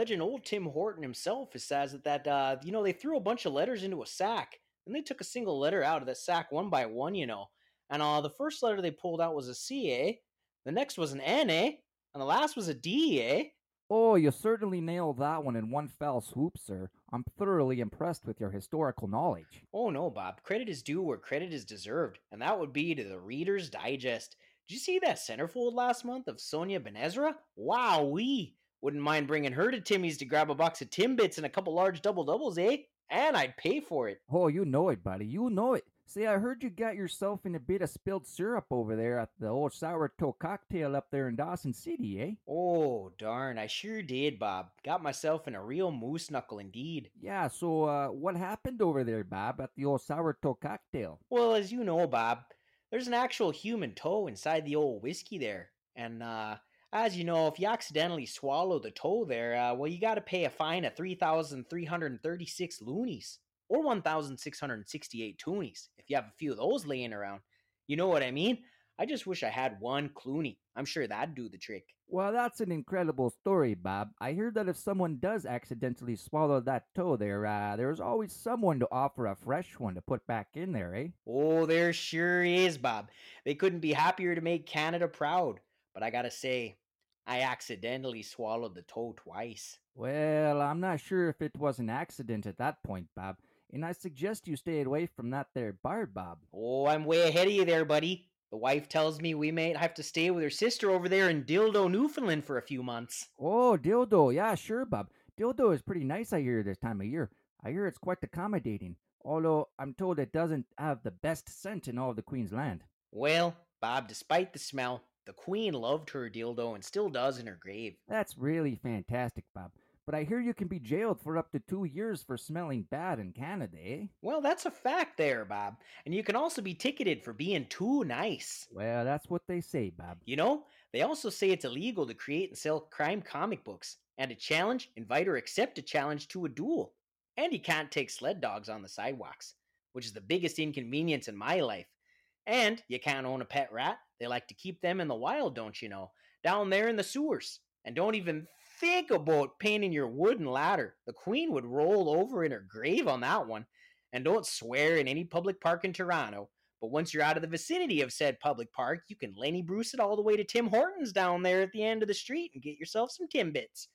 legend, old Tim Horton himself says that, that uh, you know, they threw a bunch of letters into a sack, and they took a single letter out of that sack one by one, you know. And uh, the first letter they pulled out was a C, eh? The next was an N, eh? And the last was a D, eh? Oh, you certainly nailed that one in one fell swoop, sir. I'm thoroughly impressed with your historical knowledge. Oh no, Bob. Credit is due where credit is deserved, and that would be to the Reader's Digest. Did you see that centerfold last month of Sonia Benezra? Wow, we wouldn't mind bringing her to Timmy's to grab a box of Timbits and a couple large double doubles, eh? And I'd pay for it. Oh, you know it, buddy. You know it. See, I heard you got yourself in a bit of spilled syrup over there at the old Sourtoe cocktail up there in Dawson City, eh? Oh, darn. I sure did, Bob. Got myself in a real moose knuckle indeed. Yeah, so uh, what happened over there, Bob, at the old Sourtoe cocktail? Well, as you know, Bob, there's an actual human toe inside the old whiskey there. And, uh, as you know, if you accidentally swallow the toe there, uh, well, you got to pay a fine of 3,336 loonies or 1,668 toonies if you have a few of those laying around. You know what I mean? I just wish I had one Clooney. I'm sure that'd do the trick. Well, that's an incredible story, Bob. I hear that if someone does accidentally swallow that toe there, uh, there's always someone to offer a fresh one to put back in there, eh? Oh, there sure is, Bob. They couldn't be happier to make Canada proud. But I gotta say, I accidentally swallowed the toe twice. Well, I'm not sure if it was an accident at that point, Bob, and I suggest you stay away from that there bard, Bob. Oh, I'm way ahead of you there, buddy. The wife tells me we may have to stay with her sister over there in Dildo, Newfoundland for a few months. Oh, Dildo, yeah, sure, Bob. Dildo is pretty nice, I hear, this time of year. I hear it's quite accommodating, although I'm told it doesn't have the best scent in all of the Queen's land. Well, Bob, despite the smell, the Queen loved her dildo and still does in her grave. That's really fantastic, Bob. But I hear you can be jailed for up to two years for smelling bad in Canada, eh? Well, that's a fact there, Bob. And you can also be ticketed for being too nice. Well, that's what they say, Bob. You know, they also say it's illegal to create and sell crime comic books, and to challenge, invite, or accept a challenge to a duel. And you can't take sled dogs on the sidewalks, which is the biggest inconvenience in my life. And you can't own a pet rat. They like to keep them in the wild, don't you know? Down there in the sewers. And don't even think about painting your wooden ladder. The queen would roll over in her grave on that one. And don't swear in any public park in Toronto. But once you're out of the vicinity of said public park, you can Lenny Bruce it all the way to Tim Hortons down there at the end of the street and get yourself some Timbits.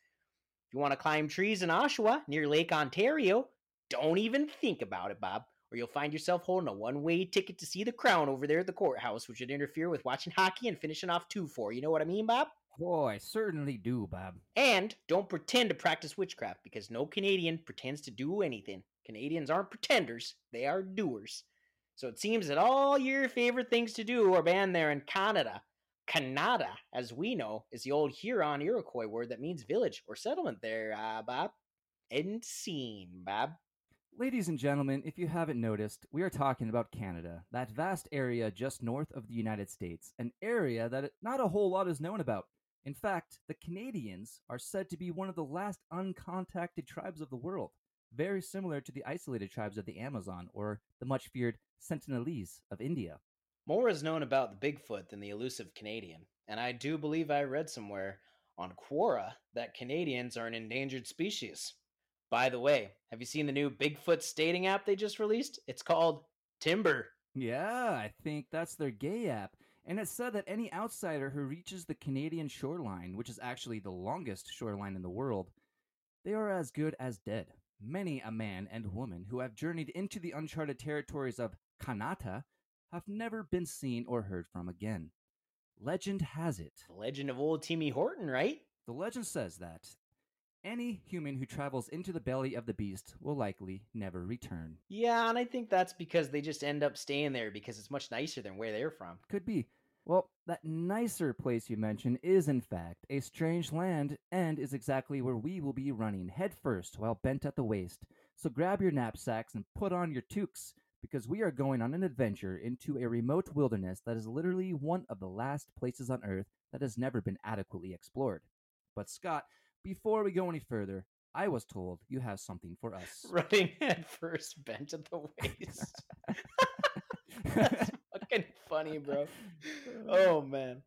If you want to climb trees in Oshawa near Lake Ontario, don't even think about it, Bob, or you'll find yourself holding a one way ticket to see the crown over there at the courthouse, which would interfere with watching hockey and finishing off 2 4. You know what I mean, Bob? Oh, I certainly do, Bob. And don't pretend to practice witchcraft because no Canadian pretends to do anything. Canadians aren't pretenders, they are doers. So it seems that all your favorite things to do are banned there in Canada. Canada, as we know, is the old Huron Iroquois word that means village or settlement there, uh, Bob. End scene, Bob. Ladies and gentlemen, if you haven't noticed, we are talking about Canada, that vast area just north of the United States, an area that not a whole lot is known about. In fact, the Canadians are said to be one of the last uncontacted tribes of the world, very similar to the isolated tribes of the Amazon or the much feared Sentinelese of India. More is known about the Bigfoot than the elusive Canadian, and I do believe I read somewhere on Quora that Canadians are an endangered species. By the way, have you seen the new Bigfoot stating app they just released? It's called Timber. Yeah, I think that's their gay app. And it said that any outsider who reaches the Canadian shoreline, which is actually the longest shoreline in the world, they are as good as dead. Many a man and woman who have journeyed into the uncharted territories of Kanata have never been seen or heard from again. Legend has it. The legend of old Timmy Horton, right? The legend says that any human who travels into the belly of the beast will likely never return. Yeah, and I think that's because they just end up staying there because it's much nicer than where they're from. Could be. Well, that nicer place you mentioned is, in fact, a strange land and is exactly where we will be running headfirst while bent at the waist. So grab your knapsacks and put on your toques because we are going on an adventure into a remote wilderness that is literally one of the last places on Earth that has never been adequately explored. But, Scott, before we go any further, I was told you have something for us. Running headfirst, bent at the waist. That's fucking funny, bro. Oh man.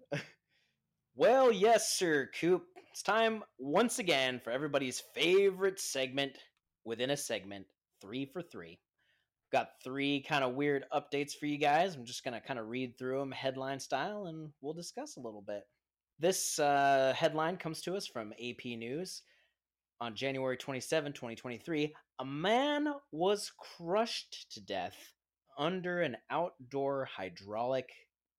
Well, yes, sir, Coop. It's time once again for everybody's favorite segment within a segment, three for three. Got three kind of weird updates for you guys. I'm just to kind of read through them headline style and we'll discuss a little bit. This uh, headline comes to us from AP News on January 27, 2023. A man was crushed to death under an outdoor hydraulic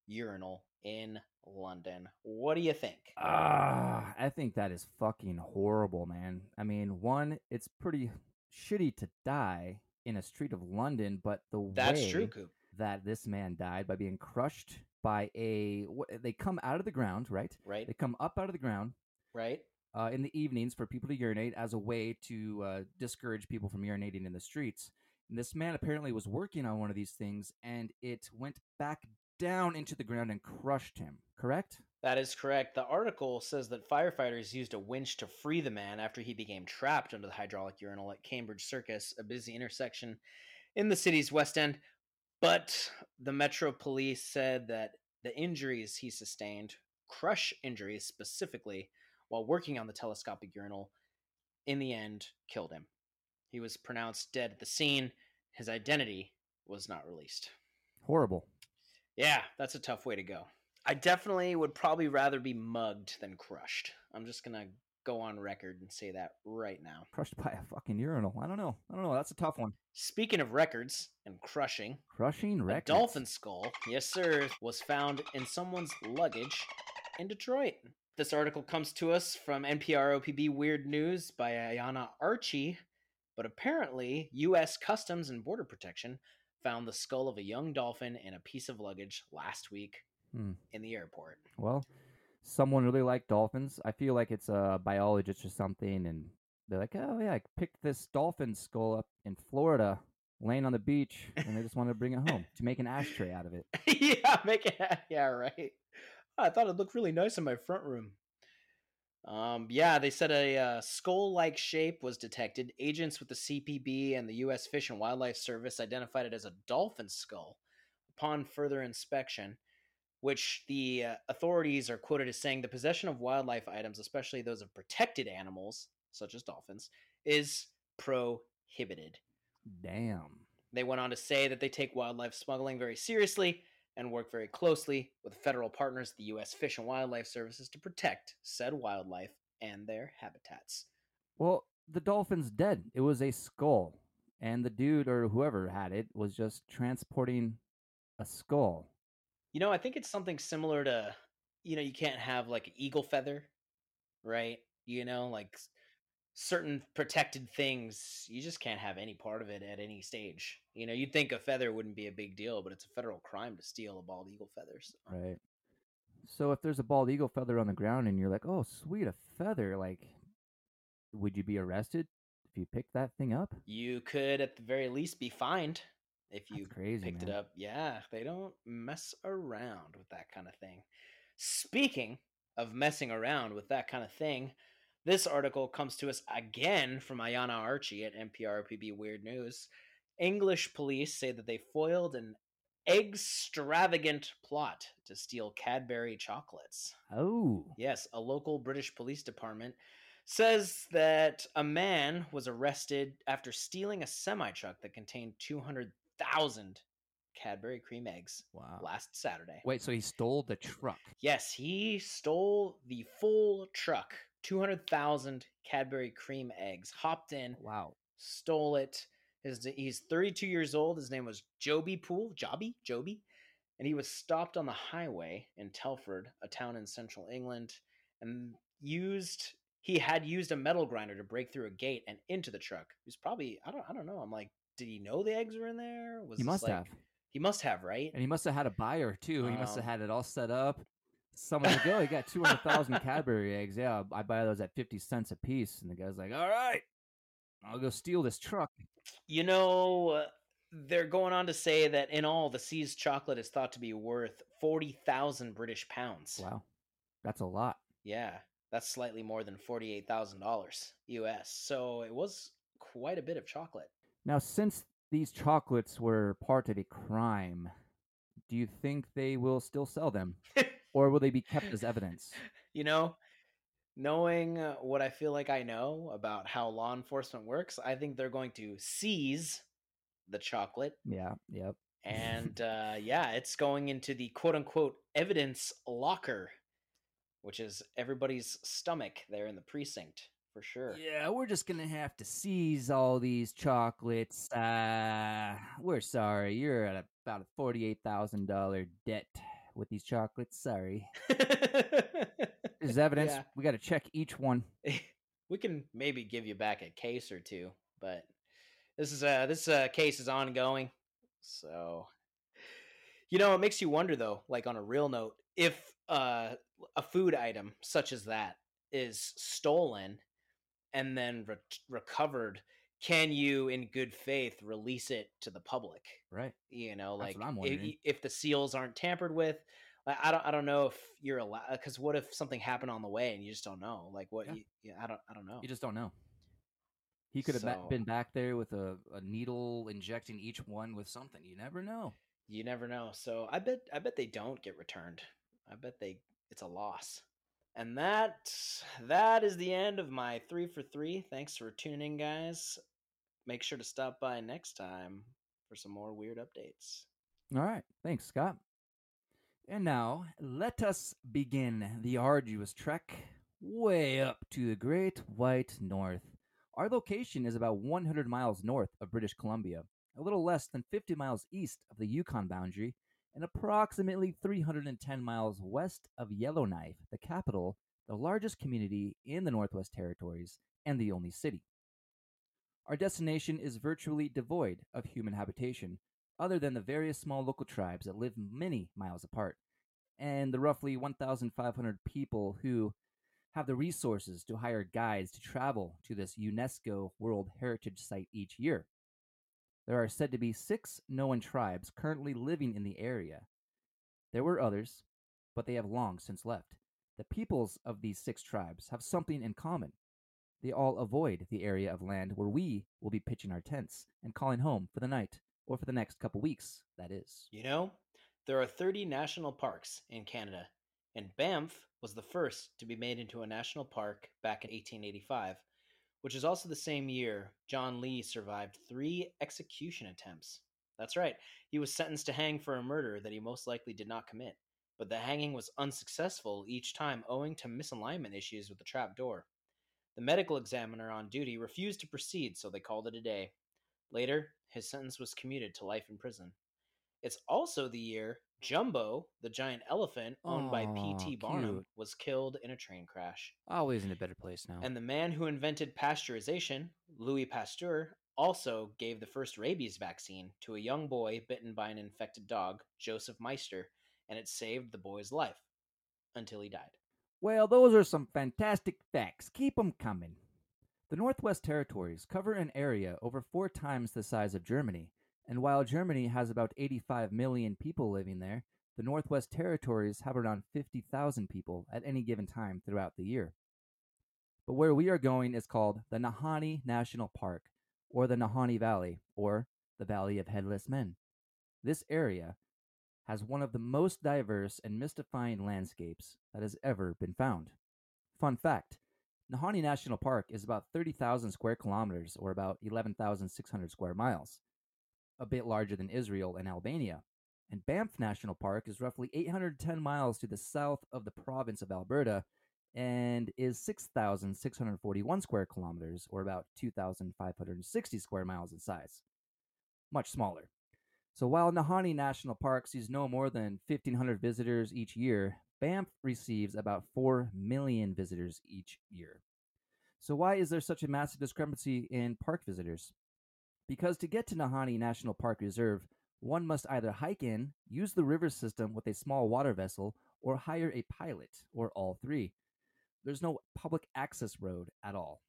urinal in London. What do you think? Ah, I think that is fucking horrible, man. I mean, one, it's pretty shitty to die in a street of London, but the That's way true, Coop. That this man died by being crushed by a they come out of the ground, right? Right? They come up out of the ground Right? uh, in the evenings for people to urinate as a way to uh, discourage people from urinating in the streets. And this man apparently was working on one of these things, and it went back down into the ground and crushed him. Correct? That is correct. The article says that firefighters used a winch to free the man after he became trapped under the hydraulic urinal at Cambridge Circus, a busy intersection in the city's West End. But the Metro Police said that the injuries he sustained, crush injuries specifically, while working on the telescopic urinal, in the end killed him. He was pronounced dead at the scene. His identity was not released. Horrible. Yeah, that's a tough way to go. I definitely would probably rather be mugged than crushed. I'm just gonna go on record and say that right now. Crushed by a fucking urinal. I don't know. I don't know. That's a tough one. Speaking of records and crushing, Crushing a records. dolphin skull, yes sir, was found in someone's luggage in Detroit. This article comes to us from NPR OPB Weird News by Ayana Archie, but apparently U.S. Customs and Border Protection found the skull of a young dolphin in a piece of luggage last week Hmm. in the airport. Well, someone really liked dolphins. I feel like it's a biologist or something, and they're like, "Oh yeah, I picked this dolphin skull up in Florida, laying on the beach, and they just wanted to bring it home to make an ashtray out of it." yeah, make it. Yeah, right. I thought it looked really nice in my front room. Um, yeah, they said a uh, skull-like shape was detected. Agents with the CPB and the U.S. Fish and Wildlife Service identified it as a dolphin skull. Upon further inspection, which the uh, authorities are quoted as saying the possession of wildlife items, especially those of protected animals such as dolphins, is prohibited. Damn. They went on to say that they take wildlife smuggling very seriously and work very closely with federal partners, the U.S. Fish and Wildlife Services, to protect said wildlife and their habitats. Well, the dolphin's dead. It was a skull, and the dude or whoever had it was just transporting a skull. You know, I think it's something similar to, you know, you can't have like an eagle feather, right? You know, like certain protected things, you just can't have any part of it at any stage. You know, you'd think a feather wouldn't be a big deal, but it's a federal crime to steal a bald eagle feather. So. Right. So if there's a bald eagle feather on the ground and you're like, "Oh, sweet, a feather," like, would you be arrested if you picked that thing up? You could, at the very least, be fined if you That's crazy, picked man. it up. Yeah, they don't mess around with that kind of thing. Speaking of messing around with that kind of thing, this article comes to us again from Ayana Archie at NPR PB Weird News. English police say that they foiled an extravagant plot to steal Cadbury chocolates. Oh, Yes, a local British police department says that a man was arrested after stealing a semi truck that contained 200,000 Cadbury cream eggs wow. last Saturday. Wait, so he stole the truck? Yes, he stole the full truck, 200,000 Cadbury cream eggs, hopped in, Wow. stole it. His, he's 32 years old. His name was Joby Poole, Joby, Joby, and he was stopped on the highway in Telford, a town in central England, and used he had used a metal grinder to break through a gate and into the truck. He was probably I don't I don't know. I'm like, did he know the eggs were in there? Was He must like- have, He must have, right? and he must have had a buyer too. He must have Um, had it all set up. Someone's like, "Oh, he got two hundred thousand Cadbury eggs. Yeah, I buy those at fifty cents a piece." And the guy's like, "All right, I'll go steal this truck." You know, they're going on to say that in all, the seized chocolate is thought to be worth 40,000 British pounds. Wow, that's a lot. Yeah, that's slightly more than $48,000 US. So it was quite a bit of chocolate. Now, since these chocolates were part of a crime, do you think they will still sell them, or will they be kept as evidence? you know, knowing what I feel like I know about how law enforcement works, I think they're going to seize the chocolate. Yeah, yep. And uh, yeah, it's going into the quote unquote evidence locker, which is everybody's stomach there in the precinct for sure. Yeah, we're just gonna have to seize all these chocolates. Uh, we're sorry, you're at about a forty-eight thousand dollar debt with these chocolates. Sorry. There's evidence. Yeah. We got to check each one. we can maybe give you back a case or two, but this is uh this uh, case is ongoing. So you know, it makes you wonder though, like on a real note, if uh a food item such as that is stolen and then re- recovered, can you in good faith release it to the public? Right. You know, like what I'm wondering. i- if the seals aren't tampered with, I I don't I don't know if you're allowed because uh, what if something happened on the way and you just don't know? Like what? Yeah. You, yeah, I don't I don't know. You just don't know. He could have So- been back there with a, a needle injecting each one with something. You never know. You never know. So I bet I bet they don't get returned. I bet they it's a loss. And that that is the end of my three for three. Thanks for tuning in, guys. Make sure to stop by next time for some more weird updates. All right. Thanks, Scott. And now, let us begin the arduous trek way up to the great white north. Our location is about 100 miles north of British Columbia, a little less than 50 miles east of the Yukon boundary, and approximately 310 miles west of Yellowknife, the capital, the largest community in the Northwest Territories, and the only city. Our destination is virtually devoid of human habitation, other than the various small local tribes that live many miles apart, and the roughly 1,500 people who have the resources to hire guides to travel to this UNESCO World Heritage Site each year. There are said to be six known tribes currently living in the area. There were others, but they have long since left. The peoples of these six tribes have something in common. They all avoid the area of land where we will be pitching our tents and calling home for the night, or for the next couple weeks, that is. You know, there are 30 national parks in Canada, and Banff was the first to be made into a national park back in 1885, which is also the same year John Lee survived three execution attempts. That's right, he was sentenced to hang for a murder that he most likely did not commit, but the hanging was unsuccessful each time owing to misalignment issues with the trap door. The medical examiner on duty refused to proceed, so they called it a day. Later, his sentence was commuted to life in prison. It's also the year mm-hmm. Jumbo, the giant elephant owned by Aw, P.T. Barnum, cute. was killed in a train crash. Always in a better place now. And the man who invented pasteurization, Louis Pasteur, also gave the first rabies vaccine to a young boy bitten by an infected dog, Joseph Meister, and it saved the boy's life until he died. Well, those are some fantastic facts. Keep Keep 'em coming. The Northwest Territories cover an area over four times the size of Germany, and while Germany has about 85 million people living there, the Northwest Territories have around 50,000 people at any given time throughout the year. But where we are going is called the Nahanni National Park, or the Nahanni Valley, or the Valley of Headless Men. This area has one of the most diverse and mystifying landscapes that has ever been found. Fun fact Nahanni National Park is about 30,000 square kilometers, or about 11,600 square miles, a bit larger than Israel and Albania. And Banff National Park is roughly 810 miles to the south of the province of Alberta and is 6,641 square kilometers, or about 2,560 square miles in size. Much smaller. So while Nahanni National Park sees no more than 1,500 visitors each year, Banff receives about 4 million visitors each year. So why is there such a massive discrepancy in park visitors? Because to get to Nahanni National Park Reserve, one must either hike in, use the river system with a small water vessel, or hire a pilot, or all three. There's no public access road at all.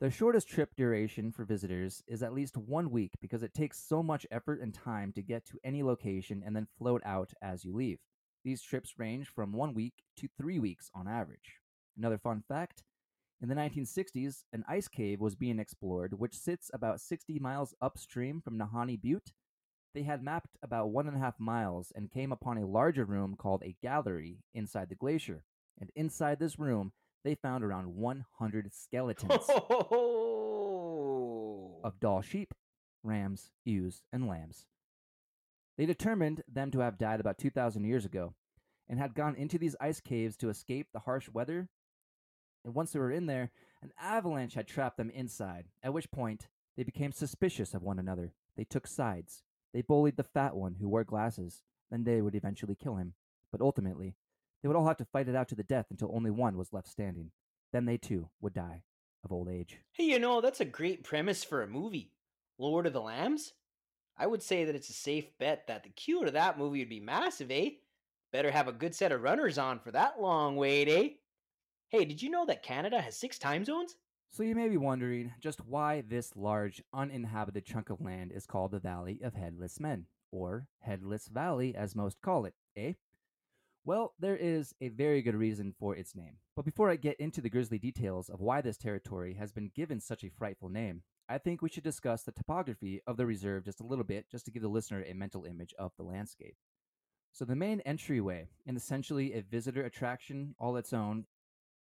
The shortest trip duration for visitors is at least one week because it takes so much effort and time to get to any location and then float out as you leave. These trips range from one week to three weeks on average. Another fun fact in the 1960s, an ice cave was being explored, which sits about 60 miles upstream from Nahanni Butte. They had mapped about one and a half miles and came upon a larger room called a gallery inside the glacier. And inside this room, they found around 100 skeletons Oh. of Dall sheep, rams, ewes, and lambs. They determined them to have died about 2,000 years ago and had gone into these ice caves to escape the harsh weather. And once they were in there, an avalanche had trapped them inside, at which point they became suspicious of one another. They took sides. They bullied the fat one who wore glasses. Then they would eventually kill him. But ultimately, they would all have to fight it out to the death until only one was left standing. Then they too would die of old age. Hey, you know, that's a great premise for a movie. Lord of the Lambs? I would say that it's a safe bet that the queue to that movie would be massive, eh? Better have a good set of runners on for that long wait, eh? Hey, did you know that Canada has six time zones? So you may be wondering just why this large uninhabited chunk of land is called the Valley of Headless Men, or Headless Valley as most call it, eh? Well, there is a very good reason for its name. But before I get into the grisly details of why this territory has been given such a frightful name, I think we should discuss the topography of the reserve just a little bit, just to give the listener a mental image of the landscape. So, the main entryway, and essentially a visitor attraction all its own,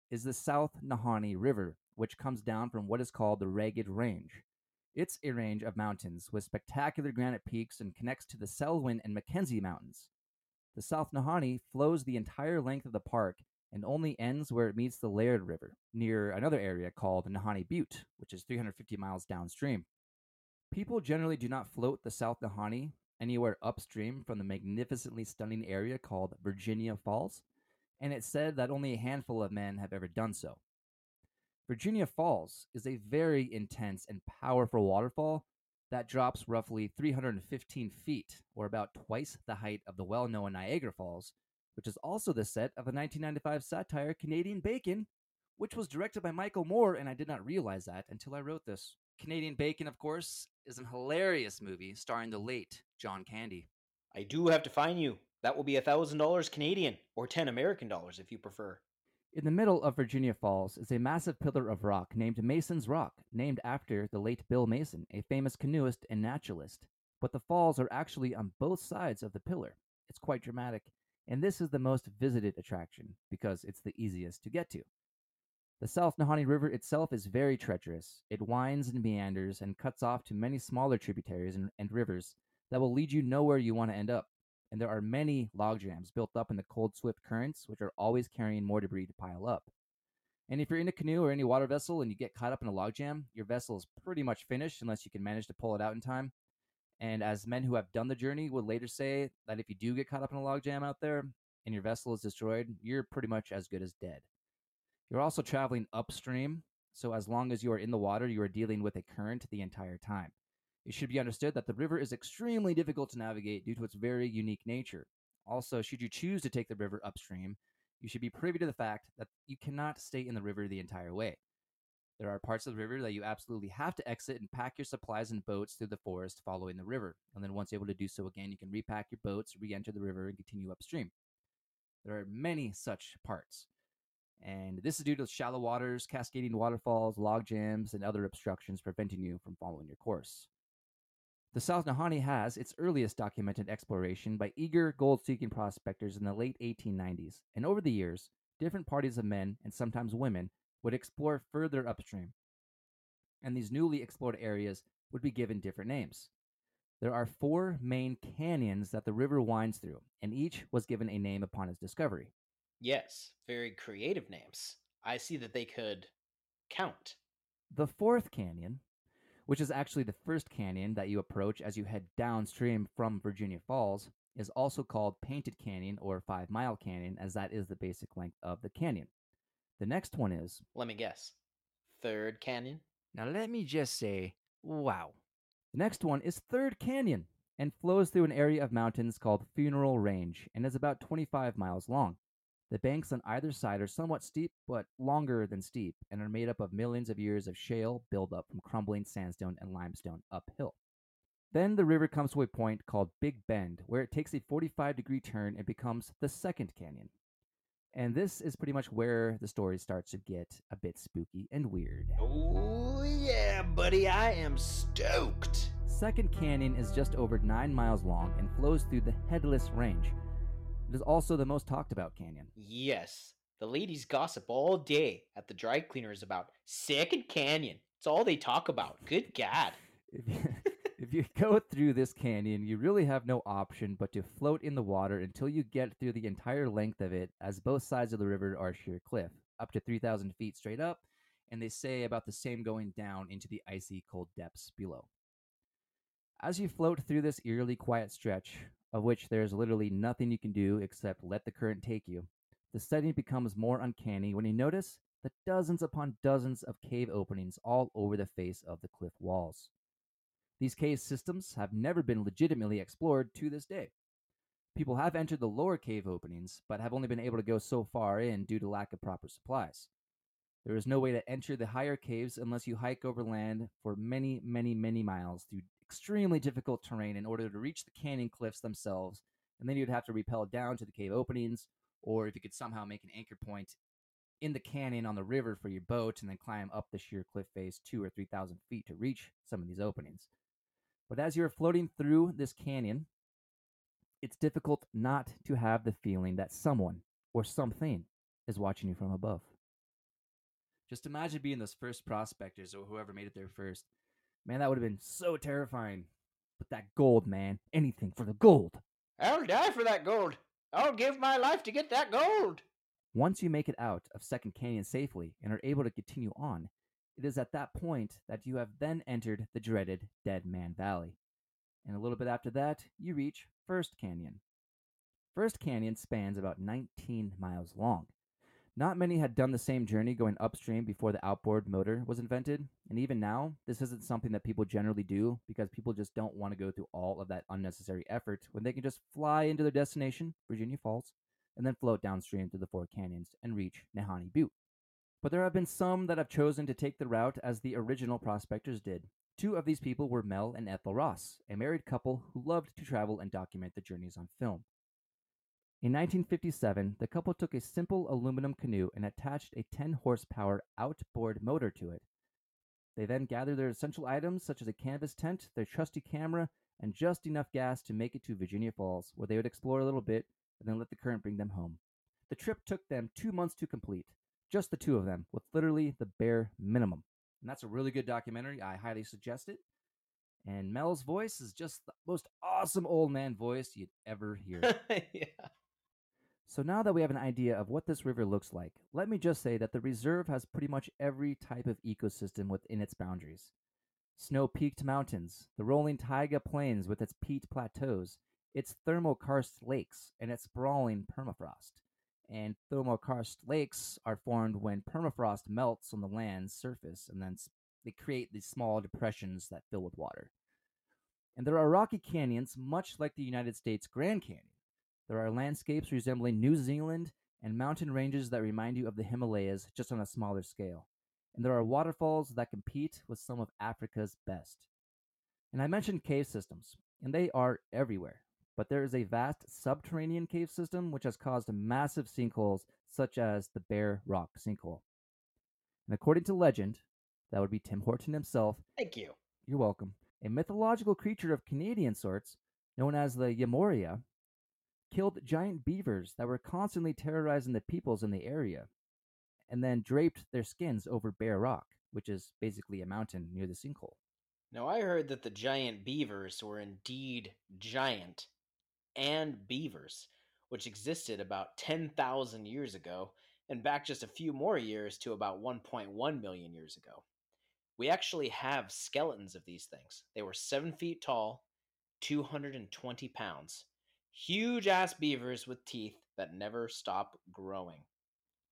is the South Nahanni River, which comes down from what is called the Ragged Range. It's a range of mountains with spectacular granite peaks and connects to the Selwyn and Mackenzie Mountains. The South Nahanni flows the entire length of the park and only ends where it meets the Laird River, near another area called Nahanni Butte, which is 350 miles downstream. People generally do not float the South Nahanni anywhere upstream from the magnificently stunning area called Virginia Falls, and it's said that only a handful of men have ever done so. Virginia Falls is a very intense and powerful waterfall that drops roughly 315 feet, or about twice the height of the well known Niagara Falls, which is also the set of the 1995 satire Canadian Bacon, which was directed by Michael Moore, and I did not realize that until I wrote this. Canadian Bacon, of course, is an hilarious movie starring the late John Candy. I do have to find you. That will be a thousand dollars Canadian, or ten American dollars if you prefer. In the middle of Virginia Falls is a massive pillar of rock named Mason's Rock, named after the late Bill Mason, a famous canoeist and naturalist. But the falls are actually on both sides of the pillar. It's quite dramatic, and this is the most visited attraction because it's the easiest to get to. The South Nahanni River itself is very treacherous. It winds and meanders and cuts off to many smaller tributaries and, and rivers that will lead you nowhere you want to end up and there are many log jams built up in the cold, swift currents, which are always carrying more debris to pile up. And if you're in a canoe or any water vessel and you get caught up in a log jam, your vessel is pretty much finished unless you can manage to pull it out in time. And as men who have done the journey would later say, that if you do get caught up in a log jam out there and your vessel is destroyed, you're pretty much as good as dead. You're also traveling upstream, so as long as you are in the water, you are dealing with a current the entire time. It should be understood that the river is extremely difficult to navigate due to its very unique nature. Also, should you choose to take the river upstream, you should be privy to the fact that you cannot stay in the river the entire way. There are parts of the river that you absolutely have to exit and pack your supplies and boats through the forest following the river. And then, once able to do so again, you can repack your boats, re enter the river, and continue upstream. There are many such parts. And this is due to shallow waters, cascading waterfalls, log jams, and other obstructions preventing you from following your course. The South Nahanni has its earliest documented exploration by eager gold seeking prospectors in the late 1890s, and over the years, different parties of men, and sometimes women, would explore further upstream. And these newly explored areas would be given different names. There are four main canyons that the river winds through, and each was given a name upon its discovery. Yes, very creative names. I see that they could count. The fourth canyon, which is actually the first canyon that you approach as you head downstream from Virginia Falls, is also called Painted Canyon or Five Mile Canyon, as that is the basic length of the canyon. The next one is, Let me guess. Third canyon? now let me just say, wow. The next one is Third Canyon and flows through an area of mountains called Funeral Range and is about 25 miles long. The banks on either side are somewhat steep, but longer than steep, and are made up of millions of years of shale buildup from crumbling sandstone and limestone uphill. Then the river comes to a point called Big Bend, where it takes a 45 degree turn and becomes the second canyon. And this is pretty much where the story starts to get a bit spooky and weird. Oh, yeah, buddy, I am stoked. Second Canyon is just over 9 miles long and flows through the Headless Range. It is also the most talked about canyon. Yes, The ladies gossip all day at the dry cleaners about Second Canyon. It's all they talk about. Good God. If you, if you go through this canyon, you really have no option but to float in the water until you get through the entire length of it, as both sides of the river are sheer cliff, up to 3,000 feet straight up, and they say about the same going down into the icy cold depths below. As you float through this eerily quiet stretch, of which there is literally nothing you can do except let the current take you, the setting becomes more uncanny when you notice the dozens upon dozens of cave openings all over the face of the cliff walls. These cave systems have never been legitimately explored to this day. People have entered the lower cave openings, but have only been able to go so far in due to lack of proper supplies. There is no way to enter the higher caves unless you hike over land for many, many, many miles through extremely difficult terrain in order to reach the canyon cliffs themselves, and then you'd have to rappel down to the cave openings, or if you could somehow make an anchor point in the canyon on the river for your boat and then climb up the sheer cliff face two or three thousand feet to reach some of these openings. But as you're floating through this canyon, it's difficult not to have the feeling that someone or something is watching you from above. Just imagine being those first prospectors or whoever made it there first. Man, that would have been so terrifying. But that gold, man, anything for the gold. I'll die for that gold. I'll give my life to get that gold. Once you make it out of Second Canyon safely and are able to continue on, it is at that point that you have then entered the dreaded Dead Man Valley. And a little bit after that, you reach First Canyon. First Canyon spans about 19 miles long. Not many had done the same journey going upstream before the outboard motor was invented, and even now, this isn't something that people generally do because people just don't want to go through all of that unnecessary effort when they can just fly into their destination, Virginia Falls, and then float downstream through the Four Canyons and reach Nahanni Butte. But there have been some that have chosen to take the route as the original prospectors did. Two of these people were Mel and Ethel Ross, a married couple who loved to travel and document the journeys on film. In 1957, the couple took a simple aluminum canoe and attached a 10 horsepower outboard motor to it. They then gathered their essential items, such as a canvas tent, their trusty camera, and just enough gas to make it to Virginia Falls, where they would explore a little bit and then let the current bring them home. The trip took them two months to complete, just the two of them, with literally the bare minimum. And that's a really good documentary. I highly suggest it. And Mel's voice is just the most awesome old man voice you'd ever hear. yeah. So now that we have an idea of what this river looks like, let me just say that the reserve has pretty much every type of ecosystem within its boundaries. Snow peaked mountains, the rolling taiga plains with its peat plateaus, its thermokarst lakes, and its sprawling permafrost. And thermokarst lakes are formed when permafrost melts on the land's surface and then they create these small depressions that fill with water. And there are rocky canyons, much like the United States Grand Canyon there are landscapes resembling New Zealand and mountain ranges that remind you of the Himalayas just on a smaller scale. And there are waterfalls that compete with some of Africa's best. And I mentioned cave systems, and they are everywhere. But there is a vast subterranean cave system which has caused massive sinkholes, such as the Bear Rock sinkhole. And according to legend, that would be Tim Horton himself. Thank you. You're welcome. A mythological creature of Canadian sorts, known as the Yamoria, killed giant beavers that were constantly terrorizing the peoples in the area, and then draped their skins over Bear Rock, which is basically a mountain near the sinkhole. Now, I heard that the giant beavers were indeed giant and beavers, which existed about 10,000 years ago, and back just a few more years to about 1.1 million years ago. We actually have skeletons of these things. They were 7 feet tall, 220 pounds, Huge ass beavers with teeth that never stop growing.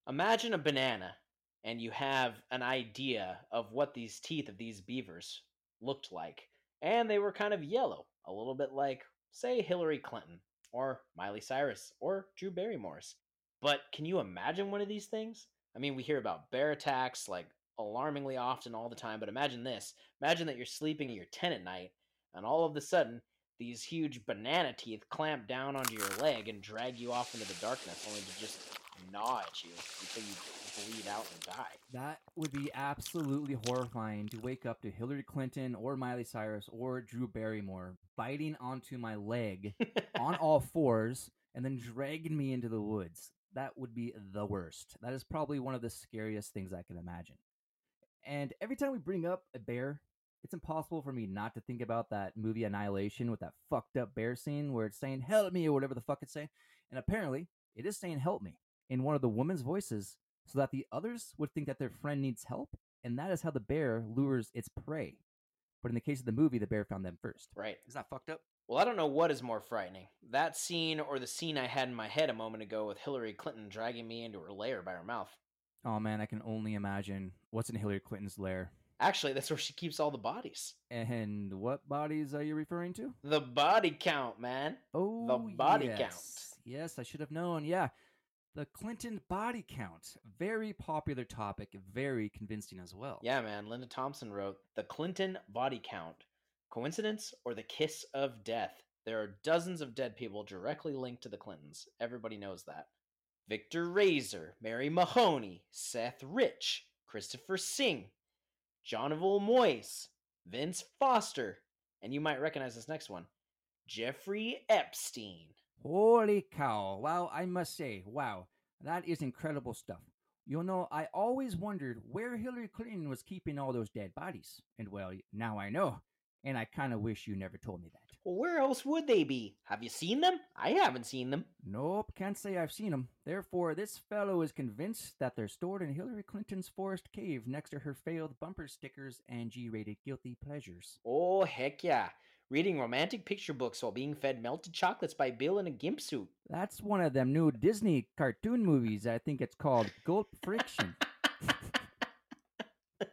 Imagine a banana, and you have an idea of what these teeth of these beavers looked like. And they were kind of yellow, a little bit like, say, Hillary Clinton, or Miley Cyrus, or Drew Barrymore's. But can you imagine one of these things? I mean, we hear about bear attacks like alarmingly often all the time, but imagine this. Imagine that you're sleeping in your tent at night, and all of a sudden, these huge banana teeth clamp down onto your leg and drag you off into the darkness, only to just gnaw at you until you bleed out and die. That would be absolutely horrifying to wake up to Hillary Clinton or Miley Cyrus or Drew Barrymore biting onto my leg on all fours and then dragging me into the woods. that would be the worst. That is probably one of the scariest things I can imagine. And every time we bring up a bear, it's impossible for me not to think about that movie Annihilation with that fucked up bear scene where it's saying "Help me" or whatever the fuck it's saying. And apparently, it is saying "Help me" in one of the woman's voices, so that the others would think that their friend needs help, and that is how the bear lures its prey. But in the case of the movie, the bear found them first. Right. Is that fucked up? Well, I don't know what is more frightening that scene or the scene I had in my head a moment ago with Hillary Clinton dragging me into her lair by her mouth. Oh man, I can only imagine what's in Hillary Clinton's lair. Actually, that's where she keeps all the bodies. And what bodies are you referring to? The body count, man. Oh, the body yes. count. Yes, I should have known. Yeah. The Clinton body count. Very popular topic, very convincing as well. Yeah, man. Linda Thompson wrote The Clinton body count. Coincidence or the kiss of death? There are dozens of dead people directly linked to the Clintons. Everybody knows that. Victor Raiser, Mary Mahoney, Seth Rich, Christopher Sign, John of Moyes, Vince Foster, and you might recognize this next one Jeffrey Epstein. Holy cow. Wow, I must say, wow, that is incredible stuff. You know, I always wondered where Hillary Clinton was keeping all those dead bodies. And well, now I know. And I kind of wish you never told me that. Well, where else would they be? Have you seen them? I haven't seen them. Nope, can't say I've seen them. Therefore, this fellow is convinced that they're stored in Hillary Clinton's forest cave next to her failed bumper stickers and G rated guilty pleasures. Oh, heck yeah. Reading romantic picture books while being fed melted chocolates by Bill in a gimp suit. That's one of them new Disney cartoon movies. I think it's called Gulp Friction.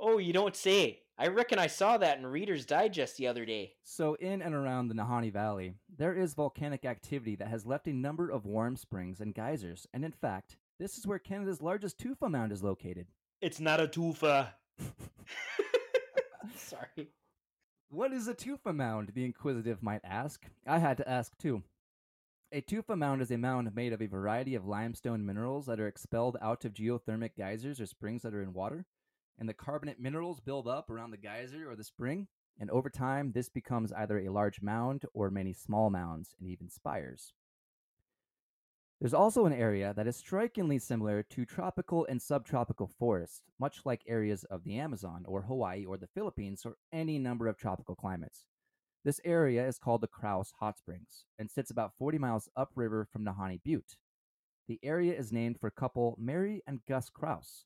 oh, you don't say. I reckon I saw that in Reader's Digest the other day. So, in and around the Nahanni Valley, there is volcanic activity that has left a number of warm springs and geysers, and in fact, this is where Canada's largest tufa mound is located. It's not a tufa. Sorry. What is a tufa mound? The inquisitive might ask. I had to ask too. A tufa mound is a mound made of a variety of limestone minerals that are expelled out of geothermic geysers or springs that are in water, and the carbonate minerals build up around the geyser or the spring, and over time this becomes either a large mound or many small mounds and even spires. There's also an area that is strikingly similar to tropical and subtropical forests, much like areas of the Amazon or Hawaii or the Philippines or any number of tropical climates. This area is called the Kraus Hot Springs and sits about 40 miles upriver from Nahanni Butte. The area is named for couple Mary and Gus Kraus,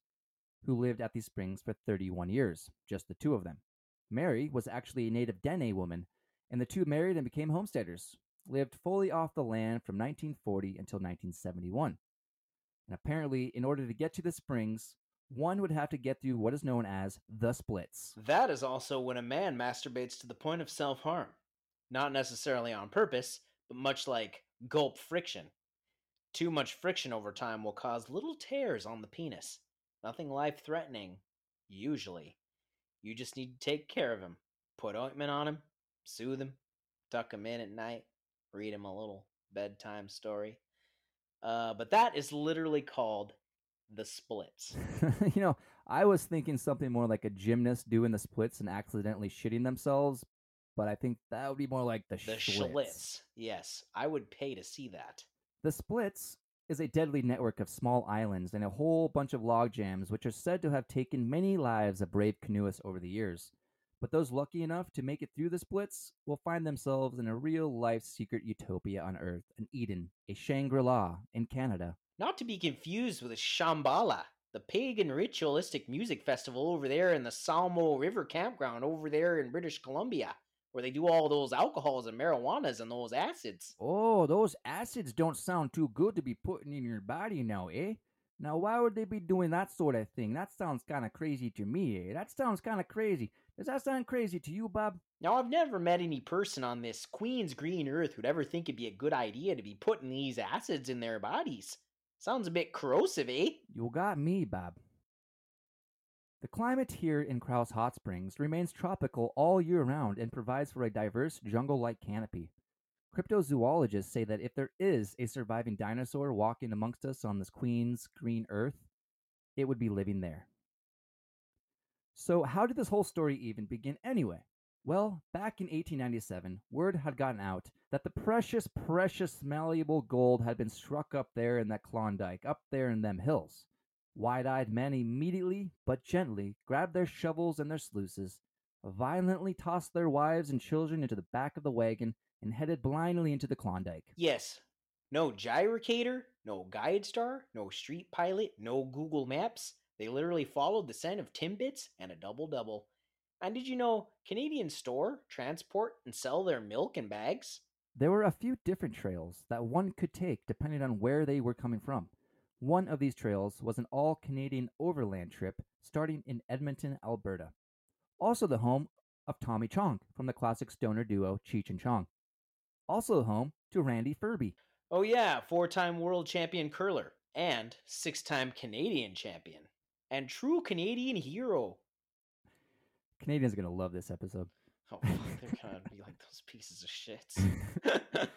who lived at these springs for 31 years, just the two of them. Mary was actually a native Dene woman, and the two married and became homesteaders, lived fully off the land from 1940 until 1971. And apparently, in order to get to the springs, one would have to get through what is known as the splits. That is also when a man masturbates to the point of self harm. Not necessarily on purpose, but much like gulp friction. Too much friction over time will cause little tears on the penis. Nothing life threatening, usually. You just need to take care of him. Put ointment on him, soothe him, tuck him in at night, read him a little bedtime story. Uh, but that is literally called the splits. you know, I was thinking something more like a gymnast doing the splits and accidentally shitting themselves, but I think that would be more like the, The Schlitz. Schlitz. Yes, I would pay to see that. The splits is a deadly network of small islands and a whole bunch of log jams, which are said to have taken many lives of brave canoeists over the years. But those lucky enough to make it through the splits will find themselves in a real life secret utopia on Earth, an Eden, a Shangri La in Canada. Not to be confused with Shambhala, the pagan ritualistic music festival over there in the Salmo River campground over there in British Columbia, where they do all those alcohols and marijuanas and those acids. Oh, those acids don't sound too good to be putting in your body now, eh? Now, why would they be doing that sort of thing? That sounds kind of crazy to me, eh? That sounds kind of crazy. Does that sound crazy to you, Bob? Now, I've never met any person on this Queen's green earth who'd ever think it'd be a good idea to be putting these acids in their bodies. Sounds a bit corrosive, eh? You got me, Bob. The climate here in Kraus Hot Springs remains tropical all year round and provides for a diverse jungle like canopy. Cryptozoologists say that if there is a surviving dinosaur walking amongst us on this Queen's green earth, it would be living there. So, how did this whole story even begin anyway? Well, back in 1897, word had gotten out that the precious, precious malleable gold had been struck up there in that Klondike, up there in them hills. Wide eyed men immediately, but gently, grabbed their shovels and their sluices, violently tossed their wives and children into the back of the wagon, and headed blindly into the Klondike. Yes. No gyrocator, no guide star, no street pilot, no Google Maps. They literally followed the scent of Timbits and a double double. And did you know Canadians store, transport, and sell their milk in bags? There were a few different trails that one could take depending on where they were coming from. One of these trails was an all Canadian overland trip starting in Edmonton, Alberta. Also the home of Tommy Chong from the classic stoner duo Cheech and Chong. Also home to Randy Ferbey. Oh, yeah, four time world champion curler and six time Canadian champion. And true Canadian hero. Canadians are going to love this episode. Oh, fuck, they're gonna be like those pieces of shit.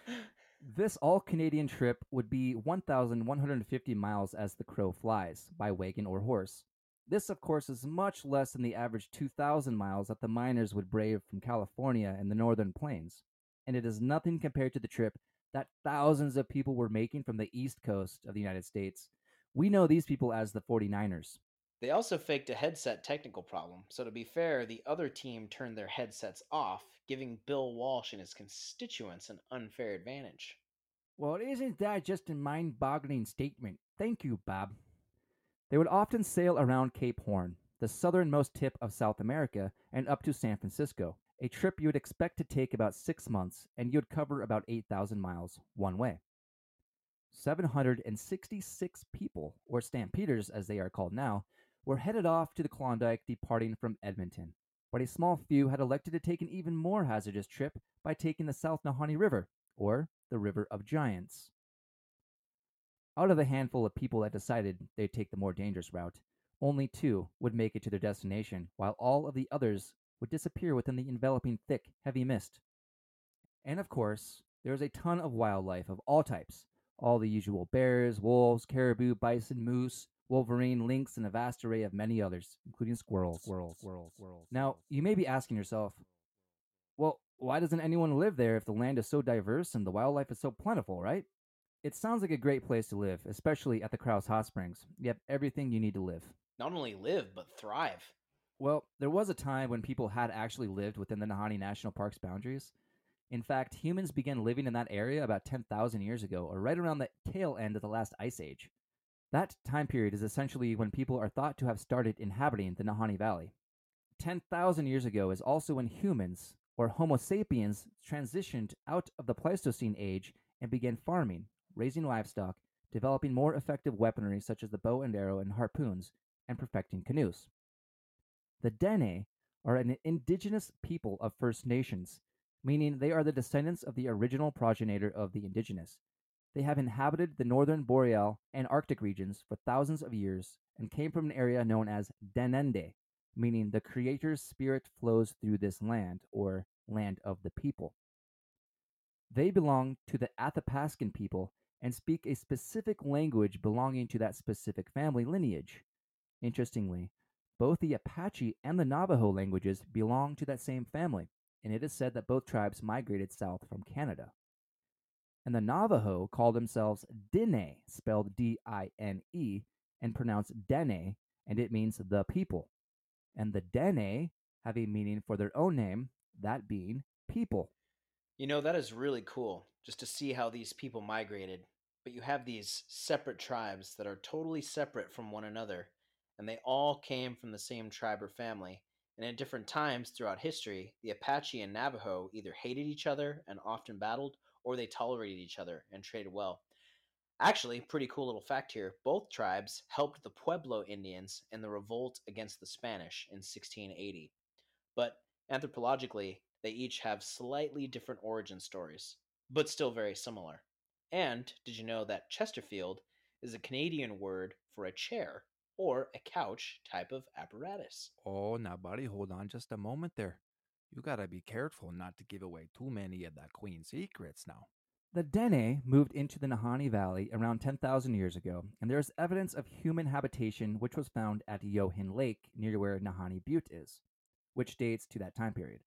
This all Canadian trip would be 1,150 miles as the crow flies, by wagon or horse. This, of course, is much less than the average 2,000 miles that the miners would brave from California and the northern plains. And it is nothing compared to the trip that thousands of people were making from the east coast of the United States. We know these people as the 49ers. They also faked a headset technical problem, so to be fair, the other team turned their headsets off, giving Bill Walsh and his constituents an unfair advantage. Well, isn't that just a mind boggling statement? Thank you, Bob. They would often sail around Cape Horn, the southernmost tip of South America, and up to San Francisco, a trip you would expect to take about six months, and you'd cover about 8,000 miles one way. 766 people, or stampeders as they are called now, were headed off to the Klondike departing from Edmonton, but a small few had elected to take an even more hazardous trip by taking the South Nahanni River, or the River of Giants. Out of the handful of people that decided they'd take the more dangerous route, only two would make it to their destination, while all of the others would disappear within the enveloping thick, heavy mist. And of course, there is a ton of wildlife of all types all the usual bears, wolves, caribou, bison, moose, wolverine, lynx, and a vast array of many others, including squirrels. Squirrels, squirrels, squirrels. Now, you may be asking yourself, well, why doesn't anyone live there if the land is so diverse and the wildlife is so plentiful, right? It sounds like a great place to live, especially at the Kraus Hot Springs. You have everything you need to live. Not only live, but thrive. Well, there was a time when people had actually lived within the Nahanni National Park's boundaries. In fact, humans began living in that area about 10,000 years ago, or right around the tail end of the last ice age. That time period is essentially when people are thought to have started inhabiting the Nahanni Valley. 10,000 years ago is also when humans, or Homo sapiens, transitioned out of the Pleistocene age and began farming, raising livestock, developing more effective weaponry such as the bow and arrow and harpoons, and perfecting canoes. The Dene are an indigenous people of First Nations, meaning they are the descendants of the original progenitor of the indigenous. They have inhabited the northern boreal and Arctic regions for thousands of years and came from an area known as Denendeh, meaning the Creator's spirit flows through this land, or land of the people. They belong to the Athapascan people and speak a specific language belonging to that specific family lineage. Interestingly, both the Apache and the Navajo languages belong to that same family, and it is said that both tribes migrated south from Canada. And the Navajo call themselves Dine, spelled D I N E, and pronounced Dene, and it means the people. And the Dene have a meaning for their own name, that being people. You know, that is really cool just to see how these people migrated. But you have these separate tribes that are totally separate from one another, and they all came from the same tribe or family. And at different times throughout history, the Apache and Navajo either hated each other and often battled, or they tolerated each other and traded well. Actually, pretty cool little fact here both tribes helped the Pueblo Indians in the revolt against the Spanish in 1680. But anthropologically, they each have slightly different origin stories, but still very similar. And did you know that Chesterfield is a Canadian word for a chair or a couch type of apparatus? Oh, now, buddy, hold on just a moment there. You gotta be careful not to give away too many of the Queen's secrets now. The Dene moved into the Nahanni Valley around 10,000 years ago, and there is evidence of human habitation which was found at Yohin Lake near where Nahanni Butte is, which dates to that time period.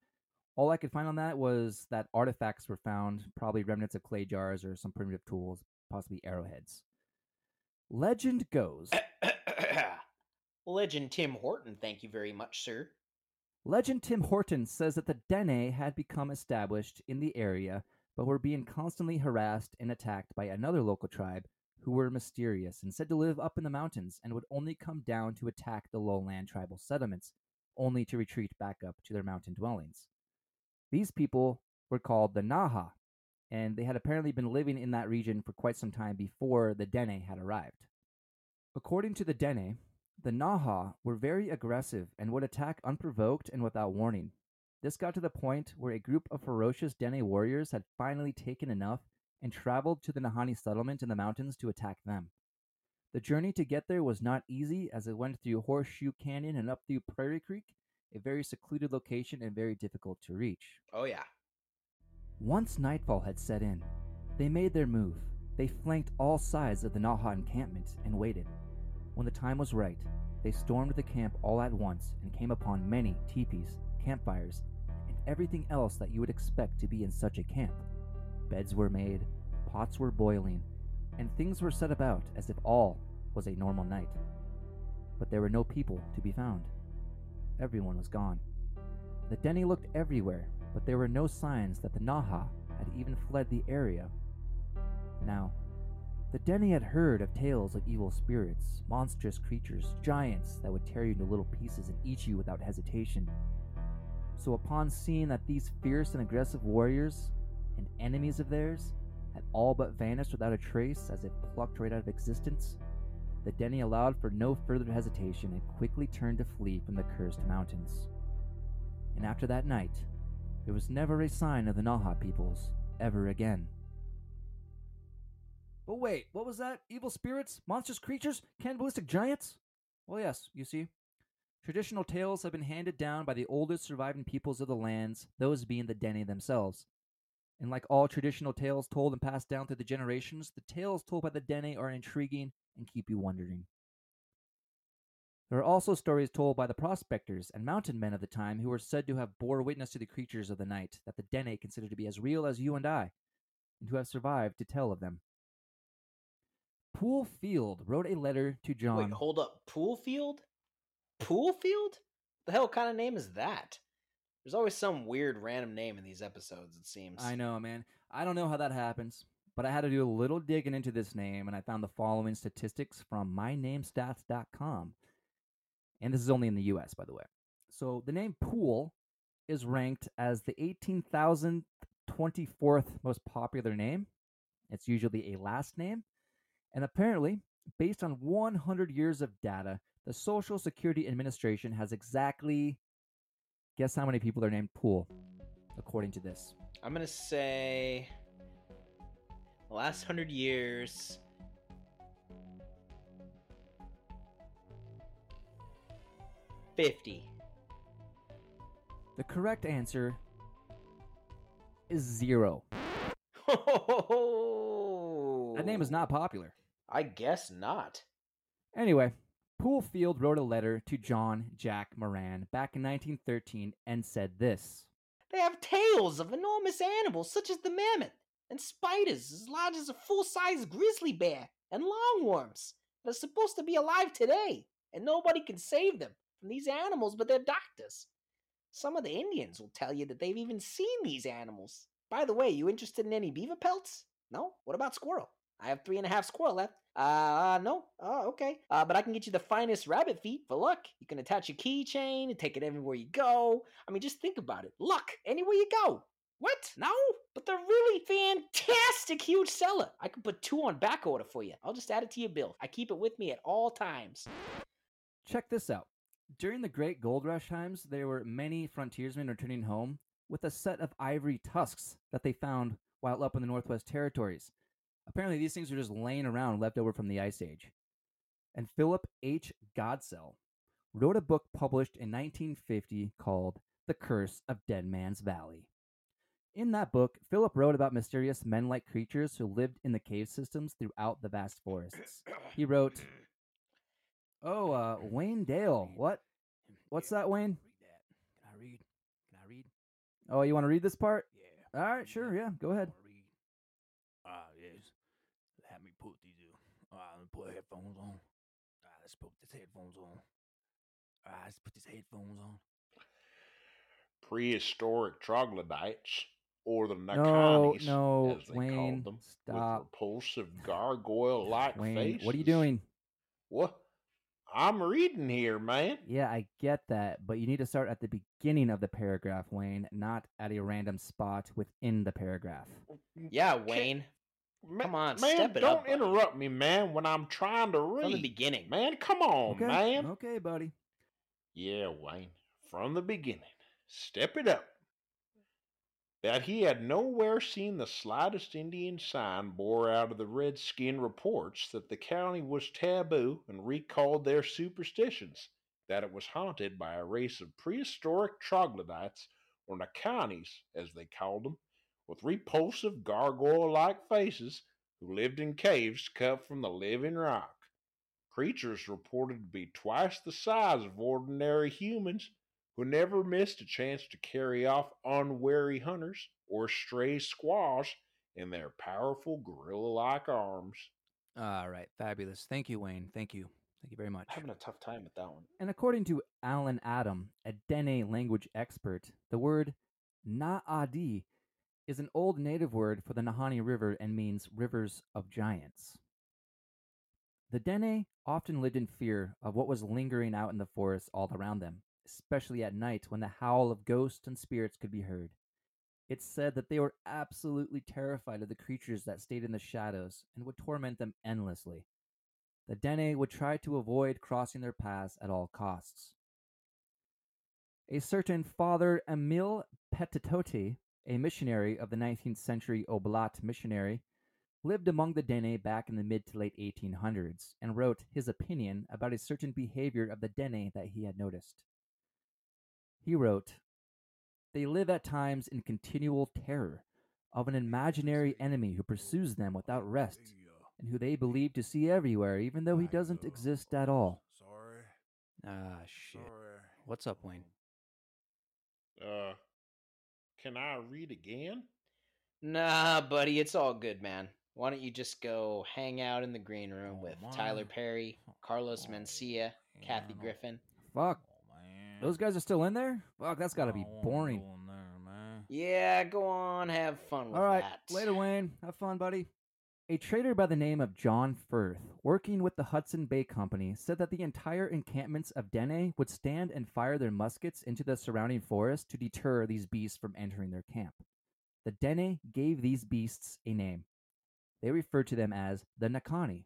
All I could find on that was that artifacts were found, probably remnants of clay jars or some primitive tools, possibly arrowheads. Legend goes Legend Tim Horton, thank you very much, sir. Legend Tim Horton says that the Dene had become established in the area, but were being constantly harassed and attacked by another local tribe who were mysterious and said to live up in the mountains and would only come down to attack the lowland tribal settlements, only to retreat back up to their mountain dwellings. These people were called the Naha, and they had apparently been living in that region for quite some time before the Dene had arrived. According to the Dene, the Naha were very aggressive and would attack unprovoked and without warning. This got to the point where a group of ferocious Dene warriors had finally taken enough and traveled to the Nahanni settlement in the mountains to attack them. The journey to get there was not easy as it went through Horseshoe Canyon and up through Prairie Creek, a very secluded location and very difficult to reach. Oh, yeah. Once nightfall had set in, they made their move. They flanked all sides of the Naha encampment and waited. When the time was right, they stormed the camp all at once and came upon many teepees, campfires, and everything else that you would expect to be in such a camp. Beds were made, pots were boiling, and things were set about as if all was a normal night. But there were no people to be found. Everyone was gone. The Denny looked everywhere, but there were no signs that the Naha had even fled the area. Now, the Denny had heard of tales of evil spirits, monstrous creatures, giants that would tear you into little pieces and eat you without hesitation. So, upon seeing that these fierce and aggressive warriors and enemies of theirs had all but vanished without a trace as if plucked right out of existence, the Denny allowed for no further hesitation and quickly turned to flee from the cursed mountains. And after that night, there was never a sign of the Naha peoples ever again. But wait, what was that? Evil spirits? Monstrous creatures? Cannibalistic giants? Well, yes, you see. Traditional tales have been handed down by the oldest surviving peoples of the lands, those being the Dene themselves. And like all traditional tales told and passed down through the generations, the tales told by the Dene are intriguing and keep you wondering. There are also stories told by the prospectors and mountain men of the time who were said to have bore witness to the creatures of the night that the Dene considered to be as real as you and I, and who have survived to tell of them. Pool Field wrote a letter to John. Wait, hold up. Poolfield? Poolfield? The hell kind of name is that? There's always some weird random name in these episodes, it seems. I know, man. I don't know how that happens, but I had to do a little digging into this name, and I found the following statistics from mynamestats.com. And this is only in the US, by the way. So the name Pool is ranked as the 18,024th most popular name. It's usually a last name. And apparently, based on 100 years of data, the Social Security Administration has exactly guess how many people are named Pool, according to this. I'm gonna say the last hundred years. Fifty. The correct answer is zero. That name is not popular. I guess not. Anyway, Poolfield wrote a letter to John Jack Moran back in 1913 and said this They have tails of enormous animals such as the mammoth, and spiders as large as a full sized grizzly bear, and longworms that are supposed to be alive today, and nobody can save them from these animals but their doctors. Some of the Indians will tell you that they've even seen these animals. By the way, you interested in any beaver pelts? No? What about squirrel? I have three and a half squirrel left. Uh, no. Oh, okay. Uh, but I can get you the finest rabbit feet for luck. You can attach a keychain and take it everywhere you go. I mean, just think about it. Luck, anywhere you go. What? No? But they're really fantastic huge seller. I can put two on back order for you. I'll just add it to your bill. I keep it with me at all times. Check this out. During the Great Gold Rush times, there were many frontiersmen returning home with a set of ivory tusks that they found while up in the Northwest Territories. Apparently, these things were just laying around left over from the Ice Age. And Philip H. Godsell wrote a book published in 1950 called The Curse of Dead Man's Valley. In that book, Philip wrote about mysterious men like creatures who lived in the cave systems throughout the vast forests. He wrote, Oh, uh, Wayne Dale. What? What's that, Wayne? Can I read? Can I read? Oh, you want to read this part? Yeah. All right, sure. Yeah, go ahead. Wanna read? Ah, yes. Let me put these. Uh, uh, let me put headphones on. Ah, let's put these headphones on. Ah, let's put these headphones on. prehistoric troglodytes, or the No, no, as they Wayne, called them, stop. with repulsive gargoyle-like Wayne, faces. what are you doing? What? I'm reading here, man. Yeah, I get that, but you need to start at the beginning of the paragraph, Wayne, not at a random spot within the paragraph. Yeah, Wayne. Ma- Come on, man, step it don't up, buddy. interrupt me, man, when I'm trying to read. From the beginning. Man, come on, okay, man. okay, buddy. Yeah, Wayne, from the beginning. Step it up. That he had nowhere seen the slightest Indian sign bore out of the redskin reports that the county was taboo and recalled their superstitions, that it was haunted by a race of prehistoric troglodytes, or Nakanis, as they called them, with repulsive gargoyle like faces who lived in caves cut from the living rock. Creatures reported to be twice the size of ordinary humans who never missed a chance to carry off unwary hunters or stray squaws in their powerful gorilla like arms. All right, fabulous. Thank you, Wayne. Thank you. Thank you very much. having a tough time with that one. And according to Alan Adam, a Dene language expert, the word Na'adi is an old native word for the Nahanni River and means rivers of giants. The Dene often lived in fear of what was lingering out in the forest all around them, especially at night when the howl of ghosts and spirits could be heard. It's said that they were absolutely terrified of the creatures that stayed in the shadows and would torment them endlessly. The Dene would try to avoid crossing their paths at all costs. A certain Father Emil Petitotti, a missionary of the 19th century Oblate missionary, lived among the Dene back in the mid to late 1800s and wrote his opinion about a certain behavior of the Dene that he had noticed. He wrote, They live at times in continual terror of an imaginary enemy who pursues them without rest and who they believe to see everywhere, even though he doesn't exist at all. Sorry. Ah, shit. Sorry. What's up, Wayne? Uh, can I read again? Nah, buddy, it's all good, man. Why don't you just go hang out in the green room Oh, with Tyler. Perry, Carlos Oh, Mencia, Kathy man, oh, Griffin? Fuck, oh, man. those guys are still in there? Fuck, that's gotta be oh, boring. go in there, man. Yeah, go on, have fun with All right, that. later, Wayne. Have fun, buddy. A trader by the name of John Firth, working with the Hudson Bay Company, said that the entire encampments of Dene would stand and fire their muskets into the surrounding forest to deter these beasts from entering their camp. The Dene gave these beasts a name. They referred to them as the Nakani.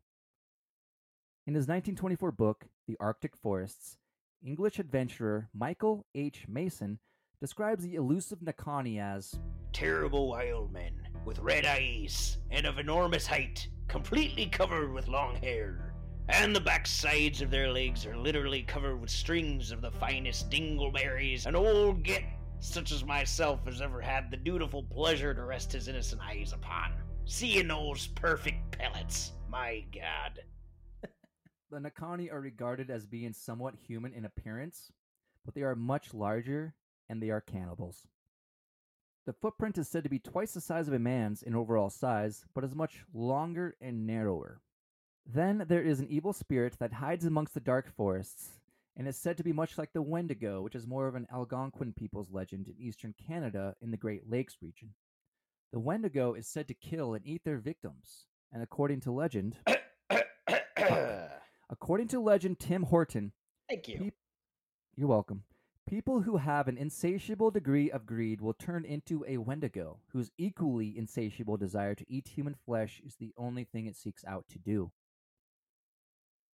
In his 1924 book, The Arctic Forests, English adventurer Michael H. Mason describes the elusive Nakani as Terrible wild men with red eyes and of enormous height, completely covered with long hair. And the backsides of their legs are literally covered with strings of the finest dingleberries an old git such as myself has ever had the dutiful pleasure to rest his innocent eyes upon. Seeing those perfect pellets, my god. The Nakani are regarded as being somewhat human in appearance, but they are much larger and they are cannibals. The footprint is said to be twice the size of a man's in overall size, but is much longer and narrower. Then there is an evil spirit that hides amongst the dark forests and is said to be much like the Wendigo, which is more of an Algonquin people's legend in eastern Canada in the Great Lakes region. The Wendigo is said to kill and eat their victims, and according to legend, according to legend, Tim Horton, Thank you. Peop- You're welcome. People who have an insatiable degree of greed will turn into a Wendigo, whose equally insatiable desire to eat human flesh is the only thing it seeks out to do.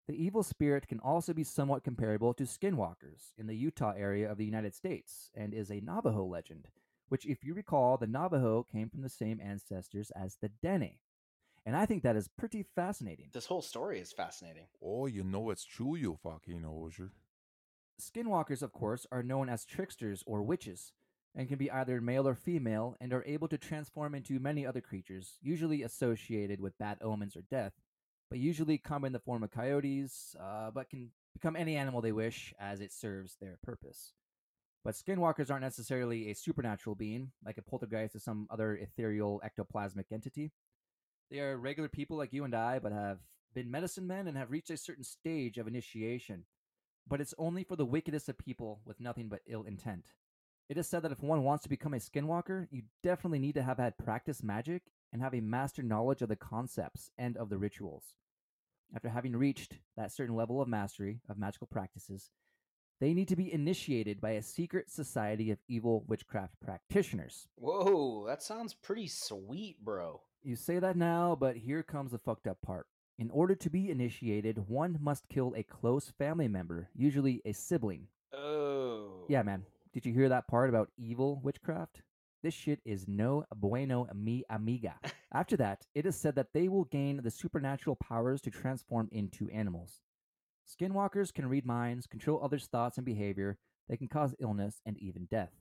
The evil spirit can also be somewhat comparable to skinwalkers in the Utah area of the United States and is a Navajo legend, which, if you recall, the Navajo came from the same ancestors as the Dene. And I think that is pretty fascinating. This whole story is fascinating. Oh, you know it's true, you fucking hoser. Skinwalkers, of course, are known as tricksters or witches, and can be either male or female, and are able to transform into many other creatures, usually associated with bad omens or death, but usually come in the form of coyotes, uh, but can become any animal they wish as it serves their purpose. But skinwalkers aren't necessarily a supernatural being, like a poltergeist or some other ethereal ectoplasmic entity. They are regular people like you and I, but have been medicine men and have reached a certain stage of initiation. But it's only for the wickedest of people with nothing but ill intent. It is said that if one wants to become a skinwalker, you definitely need to have had practiced magic and have a master knowledge of the concepts and of the rituals. After having reached that certain level of mastery of magical practices, they need to be initiated by a secret society of evil witchcraft practitioners. Whoa, that sounds pretty sweet, bro. You say that now, but here comes the fucked up part. In order to be initiated, one must kill a close family member, usually a sibling. Oh. Yeah, man. Did you hear that part about evil witchcraft? This shit is no bueno mi amiga. After that, it is said that they will gain the supernatural powers to transform into animals. Skinwalkers can read minds, control others' thoughts and behavior, they can cause illness and even death.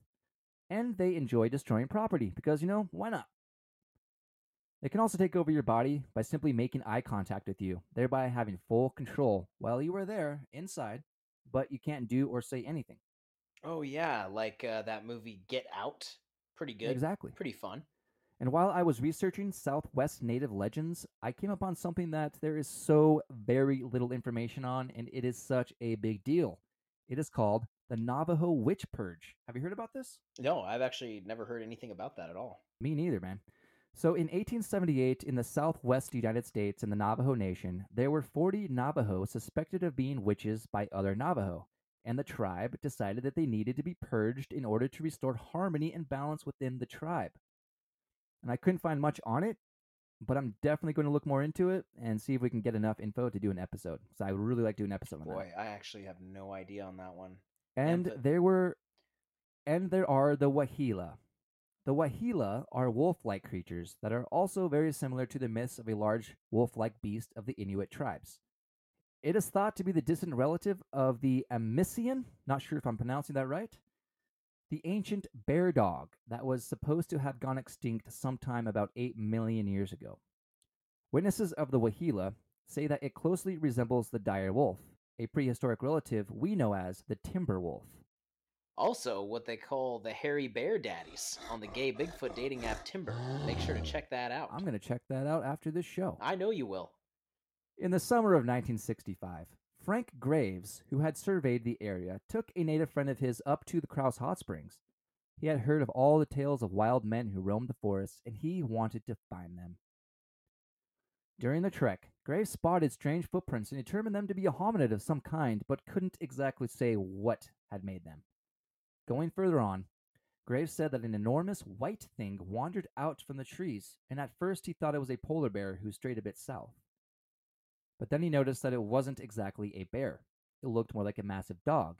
And they enjoy destroying property because, you know, why not? They can also take over your body by simply making eye contact with you, thereby having full control while you are there inside, but you can't do or say anything. Oh yeah, like uh, that movie Get Out. Pretty good. Exactly. Pretty fun. And while I was researching Southwest Native legends, I came upon something that there is so very little information on, and it is such a big deal. It is called the Navajo Witch Purge. Have you heard about this? No, I've actually never heard anything about that at all. Me neither, man. So in 1878, in the southwest United States in the Navajo Nation, there were 40 Navajo suspected of being witches by other Navajo, and the tribe decided that they needed to be purged in order to restore harmony and balance within the tribe. And I couldn't find much on it, but I'm definitely going to look more into it and see if we can get enough info to do an episode. So I would really like to do an episode on that. Boy, I actually have no idea on that one. And the- there were, and there are the Waheela. The Waheela are wolf-like creatures that are also very similar to the myths of a large wolf-like beast of the Inuit tribes. It is thought to be the distant relative of the Amisian, not sure if I'm pronouncing that right, the ancient bear dog that was supposed to have gone extinct sometime about 8 million years ago. Witnesses of the Waheela say that it closely resembles the dire wolf, a prehistoric relative we know as the timber wolf. Also, what they call the hairy bear daddies on the gay Bigfoot dating app Timber. Make sure to check that out. I'm going to check that out after this show. I know you will. In the summer of 1965, Frank Graves, who had surveyed the area, took a native friend of his up to the Kraus Hot Springs. He had heard of all the tales of wild men who roamed the forests, and he wanted to find them. During the trek, Graves spotted strange footprints and determined them to be a hominid of some kind, but couldn't exactly say what had made them. Going further on, Graves said that an enormous white thing wandered out from the trees, and at first he thought it was a polar bear who strayed a bit south. But then he noticed that it wasn't exactly a bear. It looked more like a massive dog.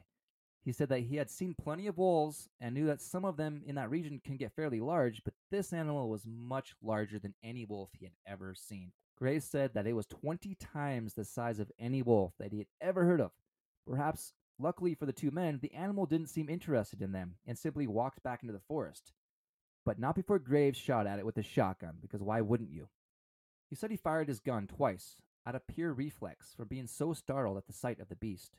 He said that he had seen plenty of wolves and knew that some of them in that region can get fairly large, but this animal was much larger than any wolf he had ever seen. Graves said that it was 20 times the size of any wolf that he had ever heard of. Perhaps, luckily for the two men, the animal didn't seem interested in them and simply walked back into the forest. But not before Graves shot at it with a shotgun, because why wouldn't you? He said he fired his gun twice, out of pure reflex for being so startled at the sight of the beast.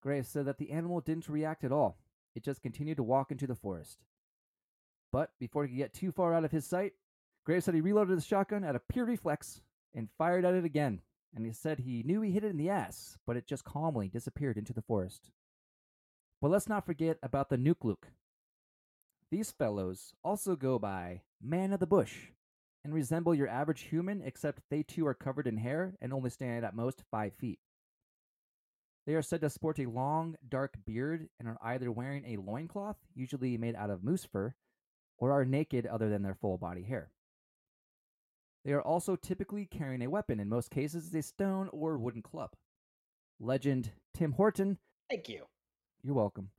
Graves said that the animal didn't react at all. It just continued to walk into the forest. But before he could get too far out of his sight, Graves said he reloaded his shotgun out of pure reflex and fired at it again. And he said he knew he hit it in the ass, but it just calmly disappeared into the forest. But let's not forget about the Nukluk. These fellows also go by Man of the Bush and resemble your average human, except they too are covered in hair and only stand at most five feet. They are said to sport a long, dark beard and are either wearing a loincloth, usually made out of moose fur, or are naked other than their full body hair. They are also typically carrying a weapon, in most cases, a stone or wooden club. Legend Tim Horton, Thank you. you're welcome,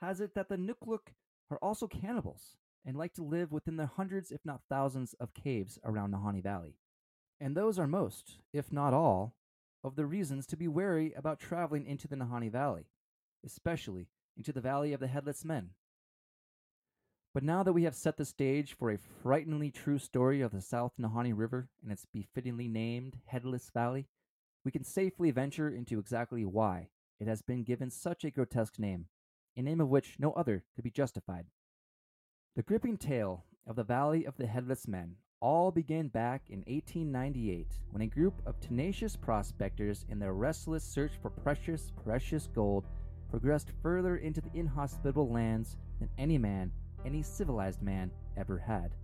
has it that the Nukluk are also cannibals and like to live within the hundreds, if not thousands, of caves around Nahanni Valley. And those are most, if not all, of the reasons to be wary about traveling into the Nahanni Valley, especially into the Valley of the Headless Men. But now that we have set the stage for a frighteningly true story of the South Nahanni River and its befittingly named Headless Valley, we can safely venture into exactly why it has been given such a grotesque name a name of which no other could be justified. The gripping tale of the Valley of the Headless Men all began back in 1898 when a group of tenacious prospectors in their restless search for precious, precious gold progressed further into the inhospitable lands than any man, any civilized man, ever had.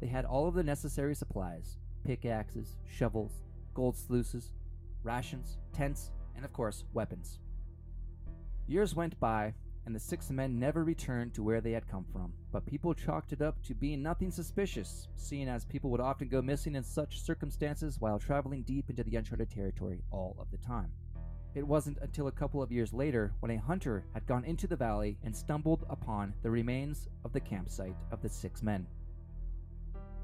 They had all of the necessary supplies pickaxes, shovels, gold sluices, rations, tents, and of course, weapons. Years went by, and the six men never returned to where they had come from, but people chalked it up to being nothing suspicious, seeing as people would often go missing in such circumstances while traveling deep into the uncharted territory all of the time. It wasn't until a couple of years later when a hunter had gone into the valley and stumbled upon the remains of the campsite of the six men.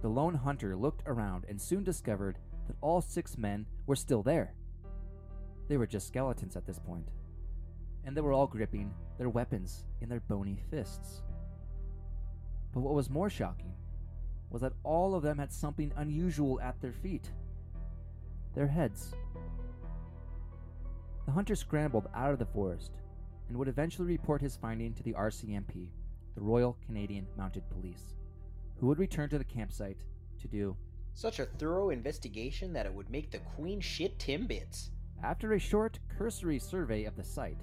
The lone hunter looked around and soon discovered that all six men were still there. They were just skeletons at this point, and they were all gripping their weapons in their bony fists. But what was more shocking was that all of them had something unusual at their feet their heads. The hunter scrambled out of the forest and would eventually report his finding to the RCMP, the Royal Canadian Mounted Police, who would return to the campsite to do Such a thorough investigation that it would make the queen shit Timbits. After a short, cursory survey of the site,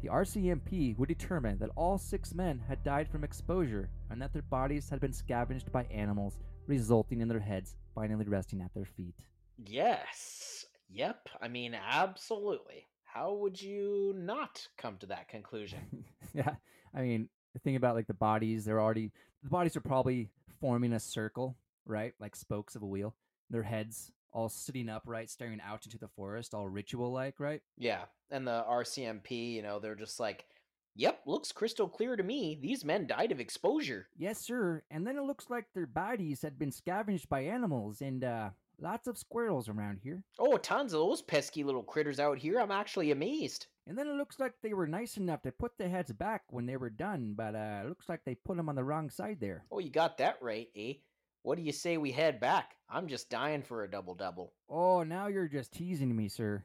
the RCMP would determine that all six men had died from exposure and that their bodies had been scavenged by animals, resulting in their heads finally resting at their feet. Yes. Yep. I mean, absolutely. How would you not come to that conclusion? yeah, I mean, the thing about like the bodies, they're already the bodies are probably forming a circle, right? Like spokes of a wheel. Their heads all sitting upright, staring out into the forest, all ritual like, right? Yeah. And the RCMP, you know, they're just like, yep, looks crystal clear to me. These men died of exposure. Yes, sir. And then it looks like their bodies had been scavenged by animals and uh lots of squirrels around here. Oh, tons of those pesky little critters out here. I'm actually amazed. And then it looks like they were nice enough to put the heads back when they were done, but uh, looks like they put them on the wrong side there. Oh, you got that right, eh? What do you say we head back? I'm just dying for a double double. Oh, now you're just teasing me, sir.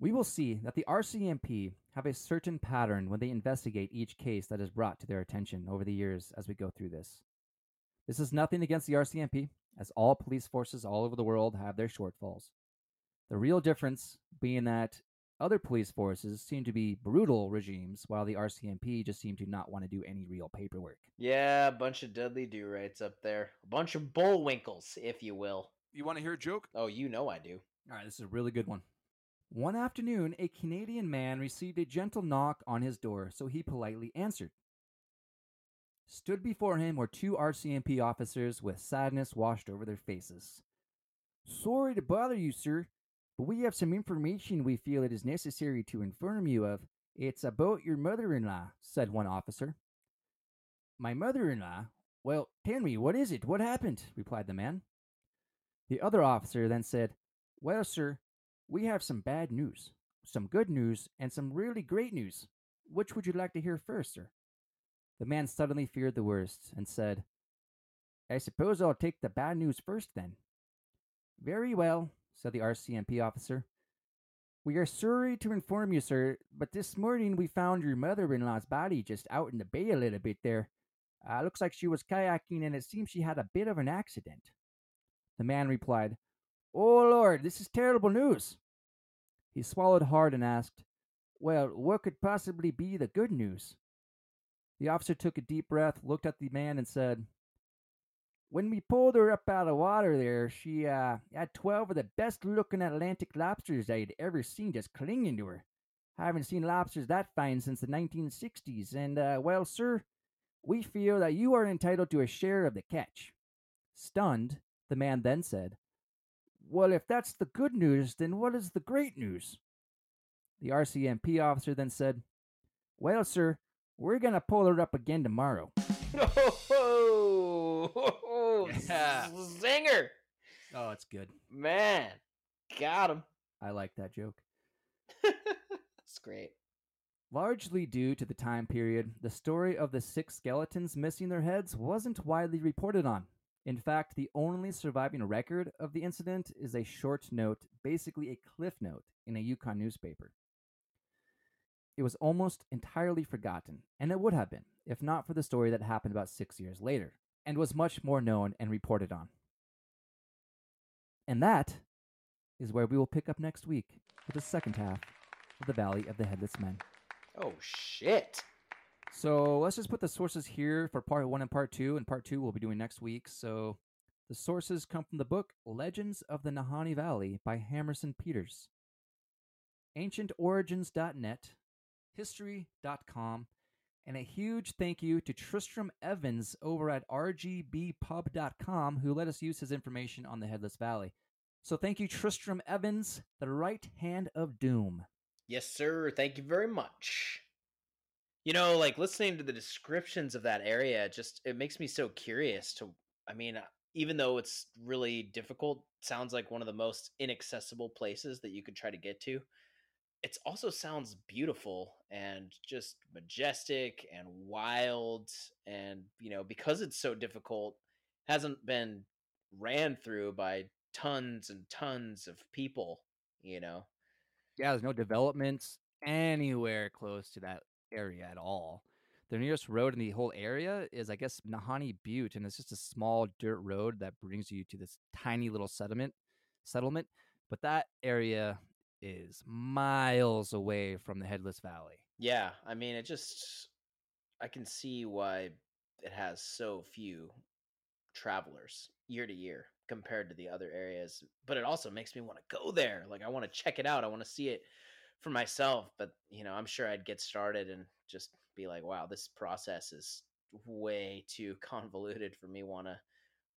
We will see that the RCMP have a certain pattern when they investigate each case that is brought to their attention over the years as we go through this. This is nothing against the RCMP, as all police forces all over the world have their shortfalls. The real difference being that other police forces seem to be brutal regimes, while the RCMP just seem to not want to do any real paperwork. Yeah, a bunch of Dudley Do Rights up there. A bunch of bullwinkles, if you will. You want to hear a joke? Oh, you know I do. All right, this is a really good one. One afternoon, a Canadian man received a gentle knock on his door, so he politely answered. Stood before him were two RCMP officers with sadness washed over their faces. Sorry to bother you, sir, but we have some information we feel it is necessary to inform you of. It's about your mother in law, said one officer. My mother in law? Well, tell me, what is it? What happened? replied the man. The other officer then said, Well, sir, we have some bad news, some good news, and some really great news. Which would you like to hear first, sir? The man suddenly feared the worst and said, I suppose I'll take the bad news first then. Very well, said the RCMP officer. We are sorry to inform you, sir, but this morning we found your mother in law's body just out in the bay a little bit there. Uh, looks like she was kayaking and it seems she had a bit of an accident. The man replied, Oh Lord, this is terrible news. He swallowed hard and asked, Well, what could possibly be the good news? The officer took a deep breath, looked at the man, and said, When we pulled her up out of water there, she uh, had 12 of the best looking Atlantic lobsters I had ever seen just clinging to her. I haven't seen lobsters that fine since the 1960s, and, uh, well, sir, we feel that you are entitled to a share of the catch. Stunned, the man then said, Well, if that's the good news, then what is the great news? The RCMP officer then said, Well, sir, we're gonna pull her up again tomorrow. Oh, ho, ho, Yeah. zinger! Oh, it's good. Man, got him. I like that joke. That's great. Largely due to the time period, the story of the six skeletons missing their heads wasn't widely reported on. In fact, the only surviving record of the incident is a short note, basically a cliff note, in a Yukon newspaper. It was almost entirely forgotten, and it would have been if not for the story that happened about six years later and was much more known and reported on. And that is where we will pick up next week for the second half of the Valley of the Headless Men. Oh shit. So let's just put the sources here for part one and part two, and part two we'll be doing next week. So the sources come from the book Legends of the Nahanni Valley by Hammerson Peters, ancientorigins.net, history.com, and a huge thank you to Tristram Evans over at rgbpub.com who let us use his information on the Headless Valley. So thank you, Tristram Evans, the right hand of doom. Yes, sir. Thank you very much. You know, like listening to the descriptions of that area, just it makes me so curious to. I mean, even though it's really difficult, sounds like one of the most inaccessible places that you could try to get to. It also sounds beautiful and just majestic and wild, and you know, because it's so difficult, hasn't been ran through by tons and tons of people. You know, Yeah, there's no developments anywhere close to that area at all. The nearest road in the whole area is, I guess, Nahanni Butte, and it's just a small dirt road that brings you to this tiny little settlement. Settlement, but that area is miles away from the Headless Valley. Yeah, I mean, it just I can see why it has so few travelers year to year compared to the other areas. But it also makes me want to go there. Like I want to check it out. I want to see it for myself, but you know, I'm sure I'd get started and just be like, "Wow, this process is way too convoluted for me want to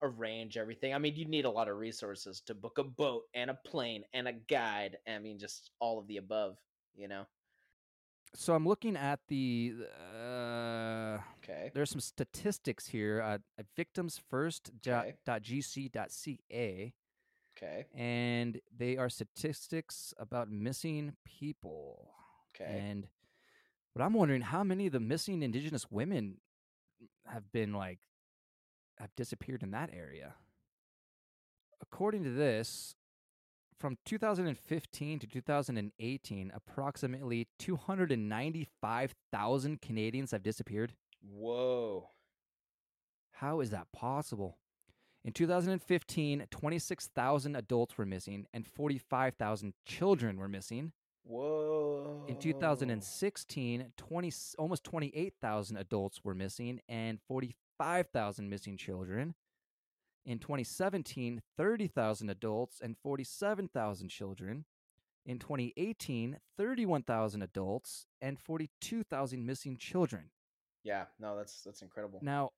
arrange everything." I mean, you need a lot of resources to book a boat and a plane and a guide. I mean, just all of the above, you know. So I'm looking at the. Uh, Okay. there's some statistics here uh, at victimsfirst.gc.ca. Okay. and they are statistics about missing people. Okay. And but I'm wondering how many of the missing indigenous women have been like have disappeared in that area. According to this, from 2015 to 2018, approximately 295,000 Canadians have disappeared. Whoa. How is that possible? In 2015, 26,000 adults were missing and 45,000 children were missing. Whoa. In 2016, 20, almost 28,000 adults were missing and 45,000 missing children. In 2017, 30,000 adults and 47,000 children. In 2018, 31,000 adults and 42,000 missing children. Yeah, no, that's that's incredible. Now,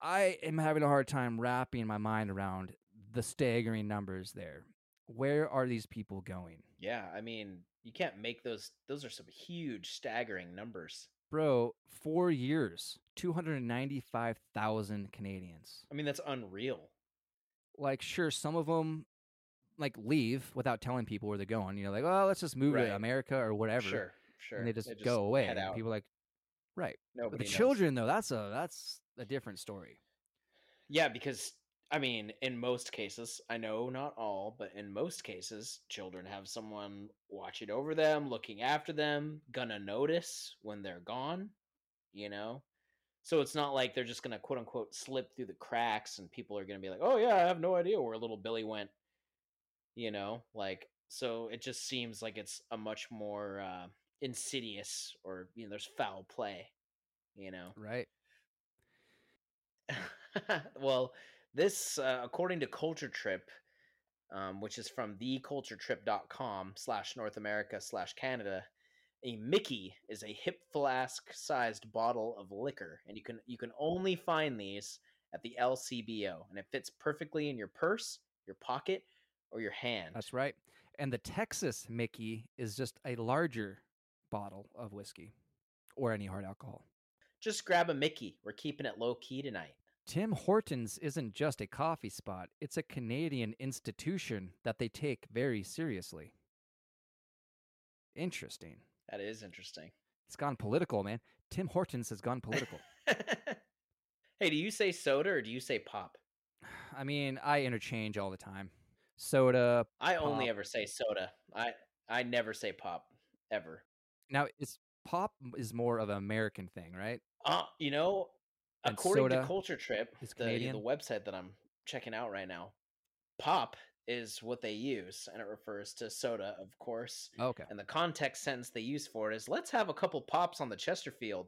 I am having a hard time wrapping my mind around the staggering numbers there. Where are these people going? Yeah, I mean, you can't make those those are some huge staggering numbers. Bro, four years, 295,000 Canadians. I mean, that's unreal. Like, sure, some of them like leave without telling people where they're going. You know, like, well, let's just move Right. to America or whatever. Sure, sure. And they just, go away. Head and out. people are like, right. Nobody But the knows. children, though, that's a that's a different story. Yeah, because I mean, in most cases, I know not all, but in most cases, children have someone watching over them, looking after them, gonna notice when they're gone, you know? So it's not like they're just gonna quote unquote slip through the cracks and people are gonna be like, oh yeah, I have no idea where little Billy went, you know? Like, so it just seems like it's a much more uh, insidious or, you know, there's foul play, you know? Right. well, this, uh, according to Culture Trip, um, which is from theculturetrip.com slash North America slash Canada, a Mickey is a hip flask sized bottle of liquor, and you can you can only find these at the LCBO, and it fits perfectly in your purse, your pocket, or your hand. That's right. And the Texas Mickey is just a larger bottle of whiskey or any hard alcohol. Just grab a Mickey. We're keeping it low key tonight. Tim Hortons isn't just a coffee spot, it's a Canadian institution that they take very seriously. Interesting. That is interesting. It's gone political, man. Tim Hortons has gone political. hey, do you say soda or do you say pop? I mean, I interchange all the time. Soda, I only ever say soda. I I never say pop ever. Now, is pop is more of an American thing, right? Uh, you know, according to Culture Trip, the, the website that I'm checking out right now, pop is what they use, and it refers to soda, of course. Okay. And the context sentence they use for it is "Let's have a couple pops on the Chesterfield."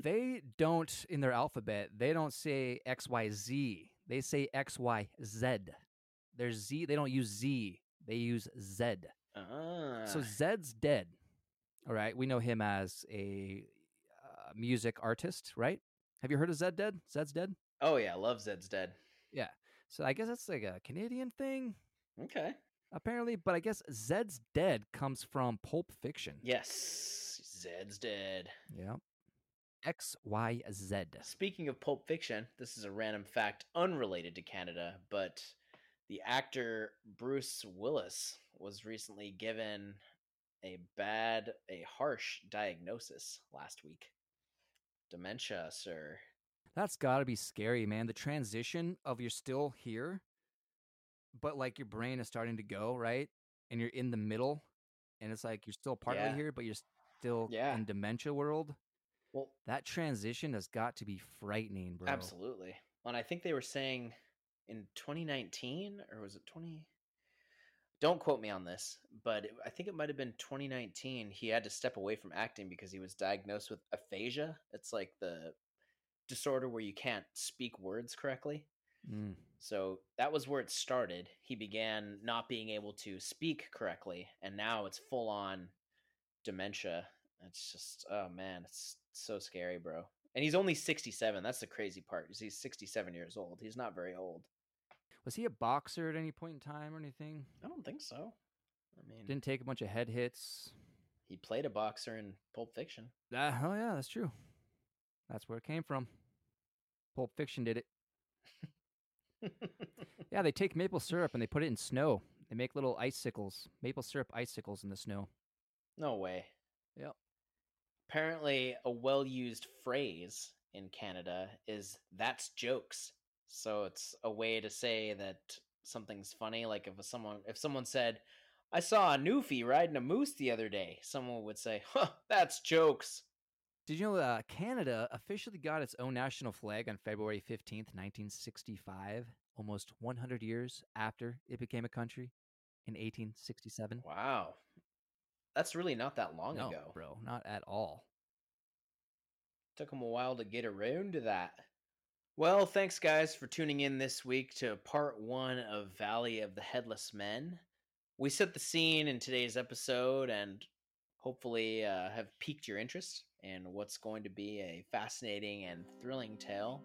they don't in their alphabet. They don't say X Y Z. They say X Y Z. There's Z. They don't use Z. They use Z. Ah, So Zed's dead. All right. We know him as a music artist, right? Have you heard of Zed dead? Zed's dead. oh yeah, Love Zed's dead. Yeah. So I guess that's like a Canadian thing, Okay. apparently. But I guess Zed's dead comes from Pulp Fiction. Yes, Zed's dead. Yeah. X Y Z. Speaking of Pulp Fiction, this is a random fact unrelated to Canada, but the actor Bruce Willis was recently given a bad, a harsh diagnosis last week. Dementia, sir. That's got to be scary, man. The transition of you're still here, but like your brain is starting to go, right? And you're in the middle, and it's like you're still partly Yeah. here, but you're still Yeah. in dementia world. Well, That transition has got to be frightening, bro. absolutely. And I think they were saying in 2019, or was it 20? Don't quote me on this, but it, I think it might have been 2019. He had to step away from acting because he was diagnosed with aphasia. It's like the disorder where you can't speak words correctly. Mm. So that was where it started. He began not being able to speak correctly, and now it's full on dementia. It's just, oh man, it's so scary, bro. And he's only 67. That's the crazy part. Is he's 67 years old. He's not very old. Was he a boxer at any point in time or anything? I don't think so. I mean, Didn't take a bunch of head hits. he played a boxer in Pulp Fiction. Oh yeah, that's true. That's where it came from. Pulp Fiction did it. Yeah, they take maple syrup and they put it in snow. They make little icicles, maple syrup icicles in the snow. no way. Yep. Apparently, a well used phrase in Canada is that's jokes. So it's a way to say that something's funny. Like if someone if someone said, I saw a newfie riding a moose the other day, someone would say, Huh, that's jokes. Did you know uh, Canada officially got its own national flag on February 15th, 1965, almost 100 years after it became a country in 1867? Wow. That's really not that long no, ago. bro, not at all. Took them a while to get around to that. Well, thanks guys for tuning in this week to part one of Valley of the Headless Men. We set the scene in today's episode and hopefully uh, have piqued your interest in what's going to be a fascinating and thrilling tale,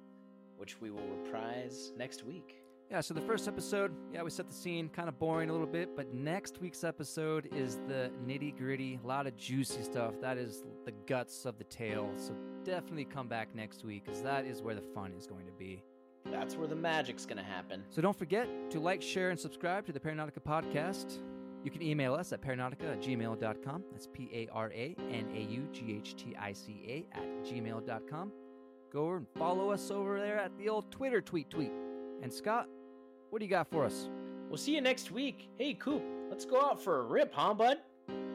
which we will reprise next week. Yeah, so the first episode, yeah, we set the scene, kind of boring a little bit, but next week's episode is the nitty gritty, a lot of juicy stuff. That is the guts of the tale. So definitely come back next week because that is where the fun is going to be. That's where the magic's going to happen. So don't forget to like, share, and subscribe to the Paranaughtica podcast. You can email us at paranaughtica at gmail.com. That's P A R A N A U G H T I C A at gmail.com. Go over and follow us over there at the old Twitter tweet tweet. And Scott, what do you got for us? We'll see you next week. Hey, Coop, let's go out for a rip, huh, bud?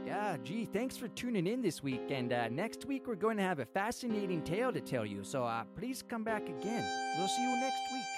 Yeah, gee, thanks for tuning in this week. And uh, next week, we're going to have a fascinating tale to tell you. So uh, please come back again. We'll see you next week.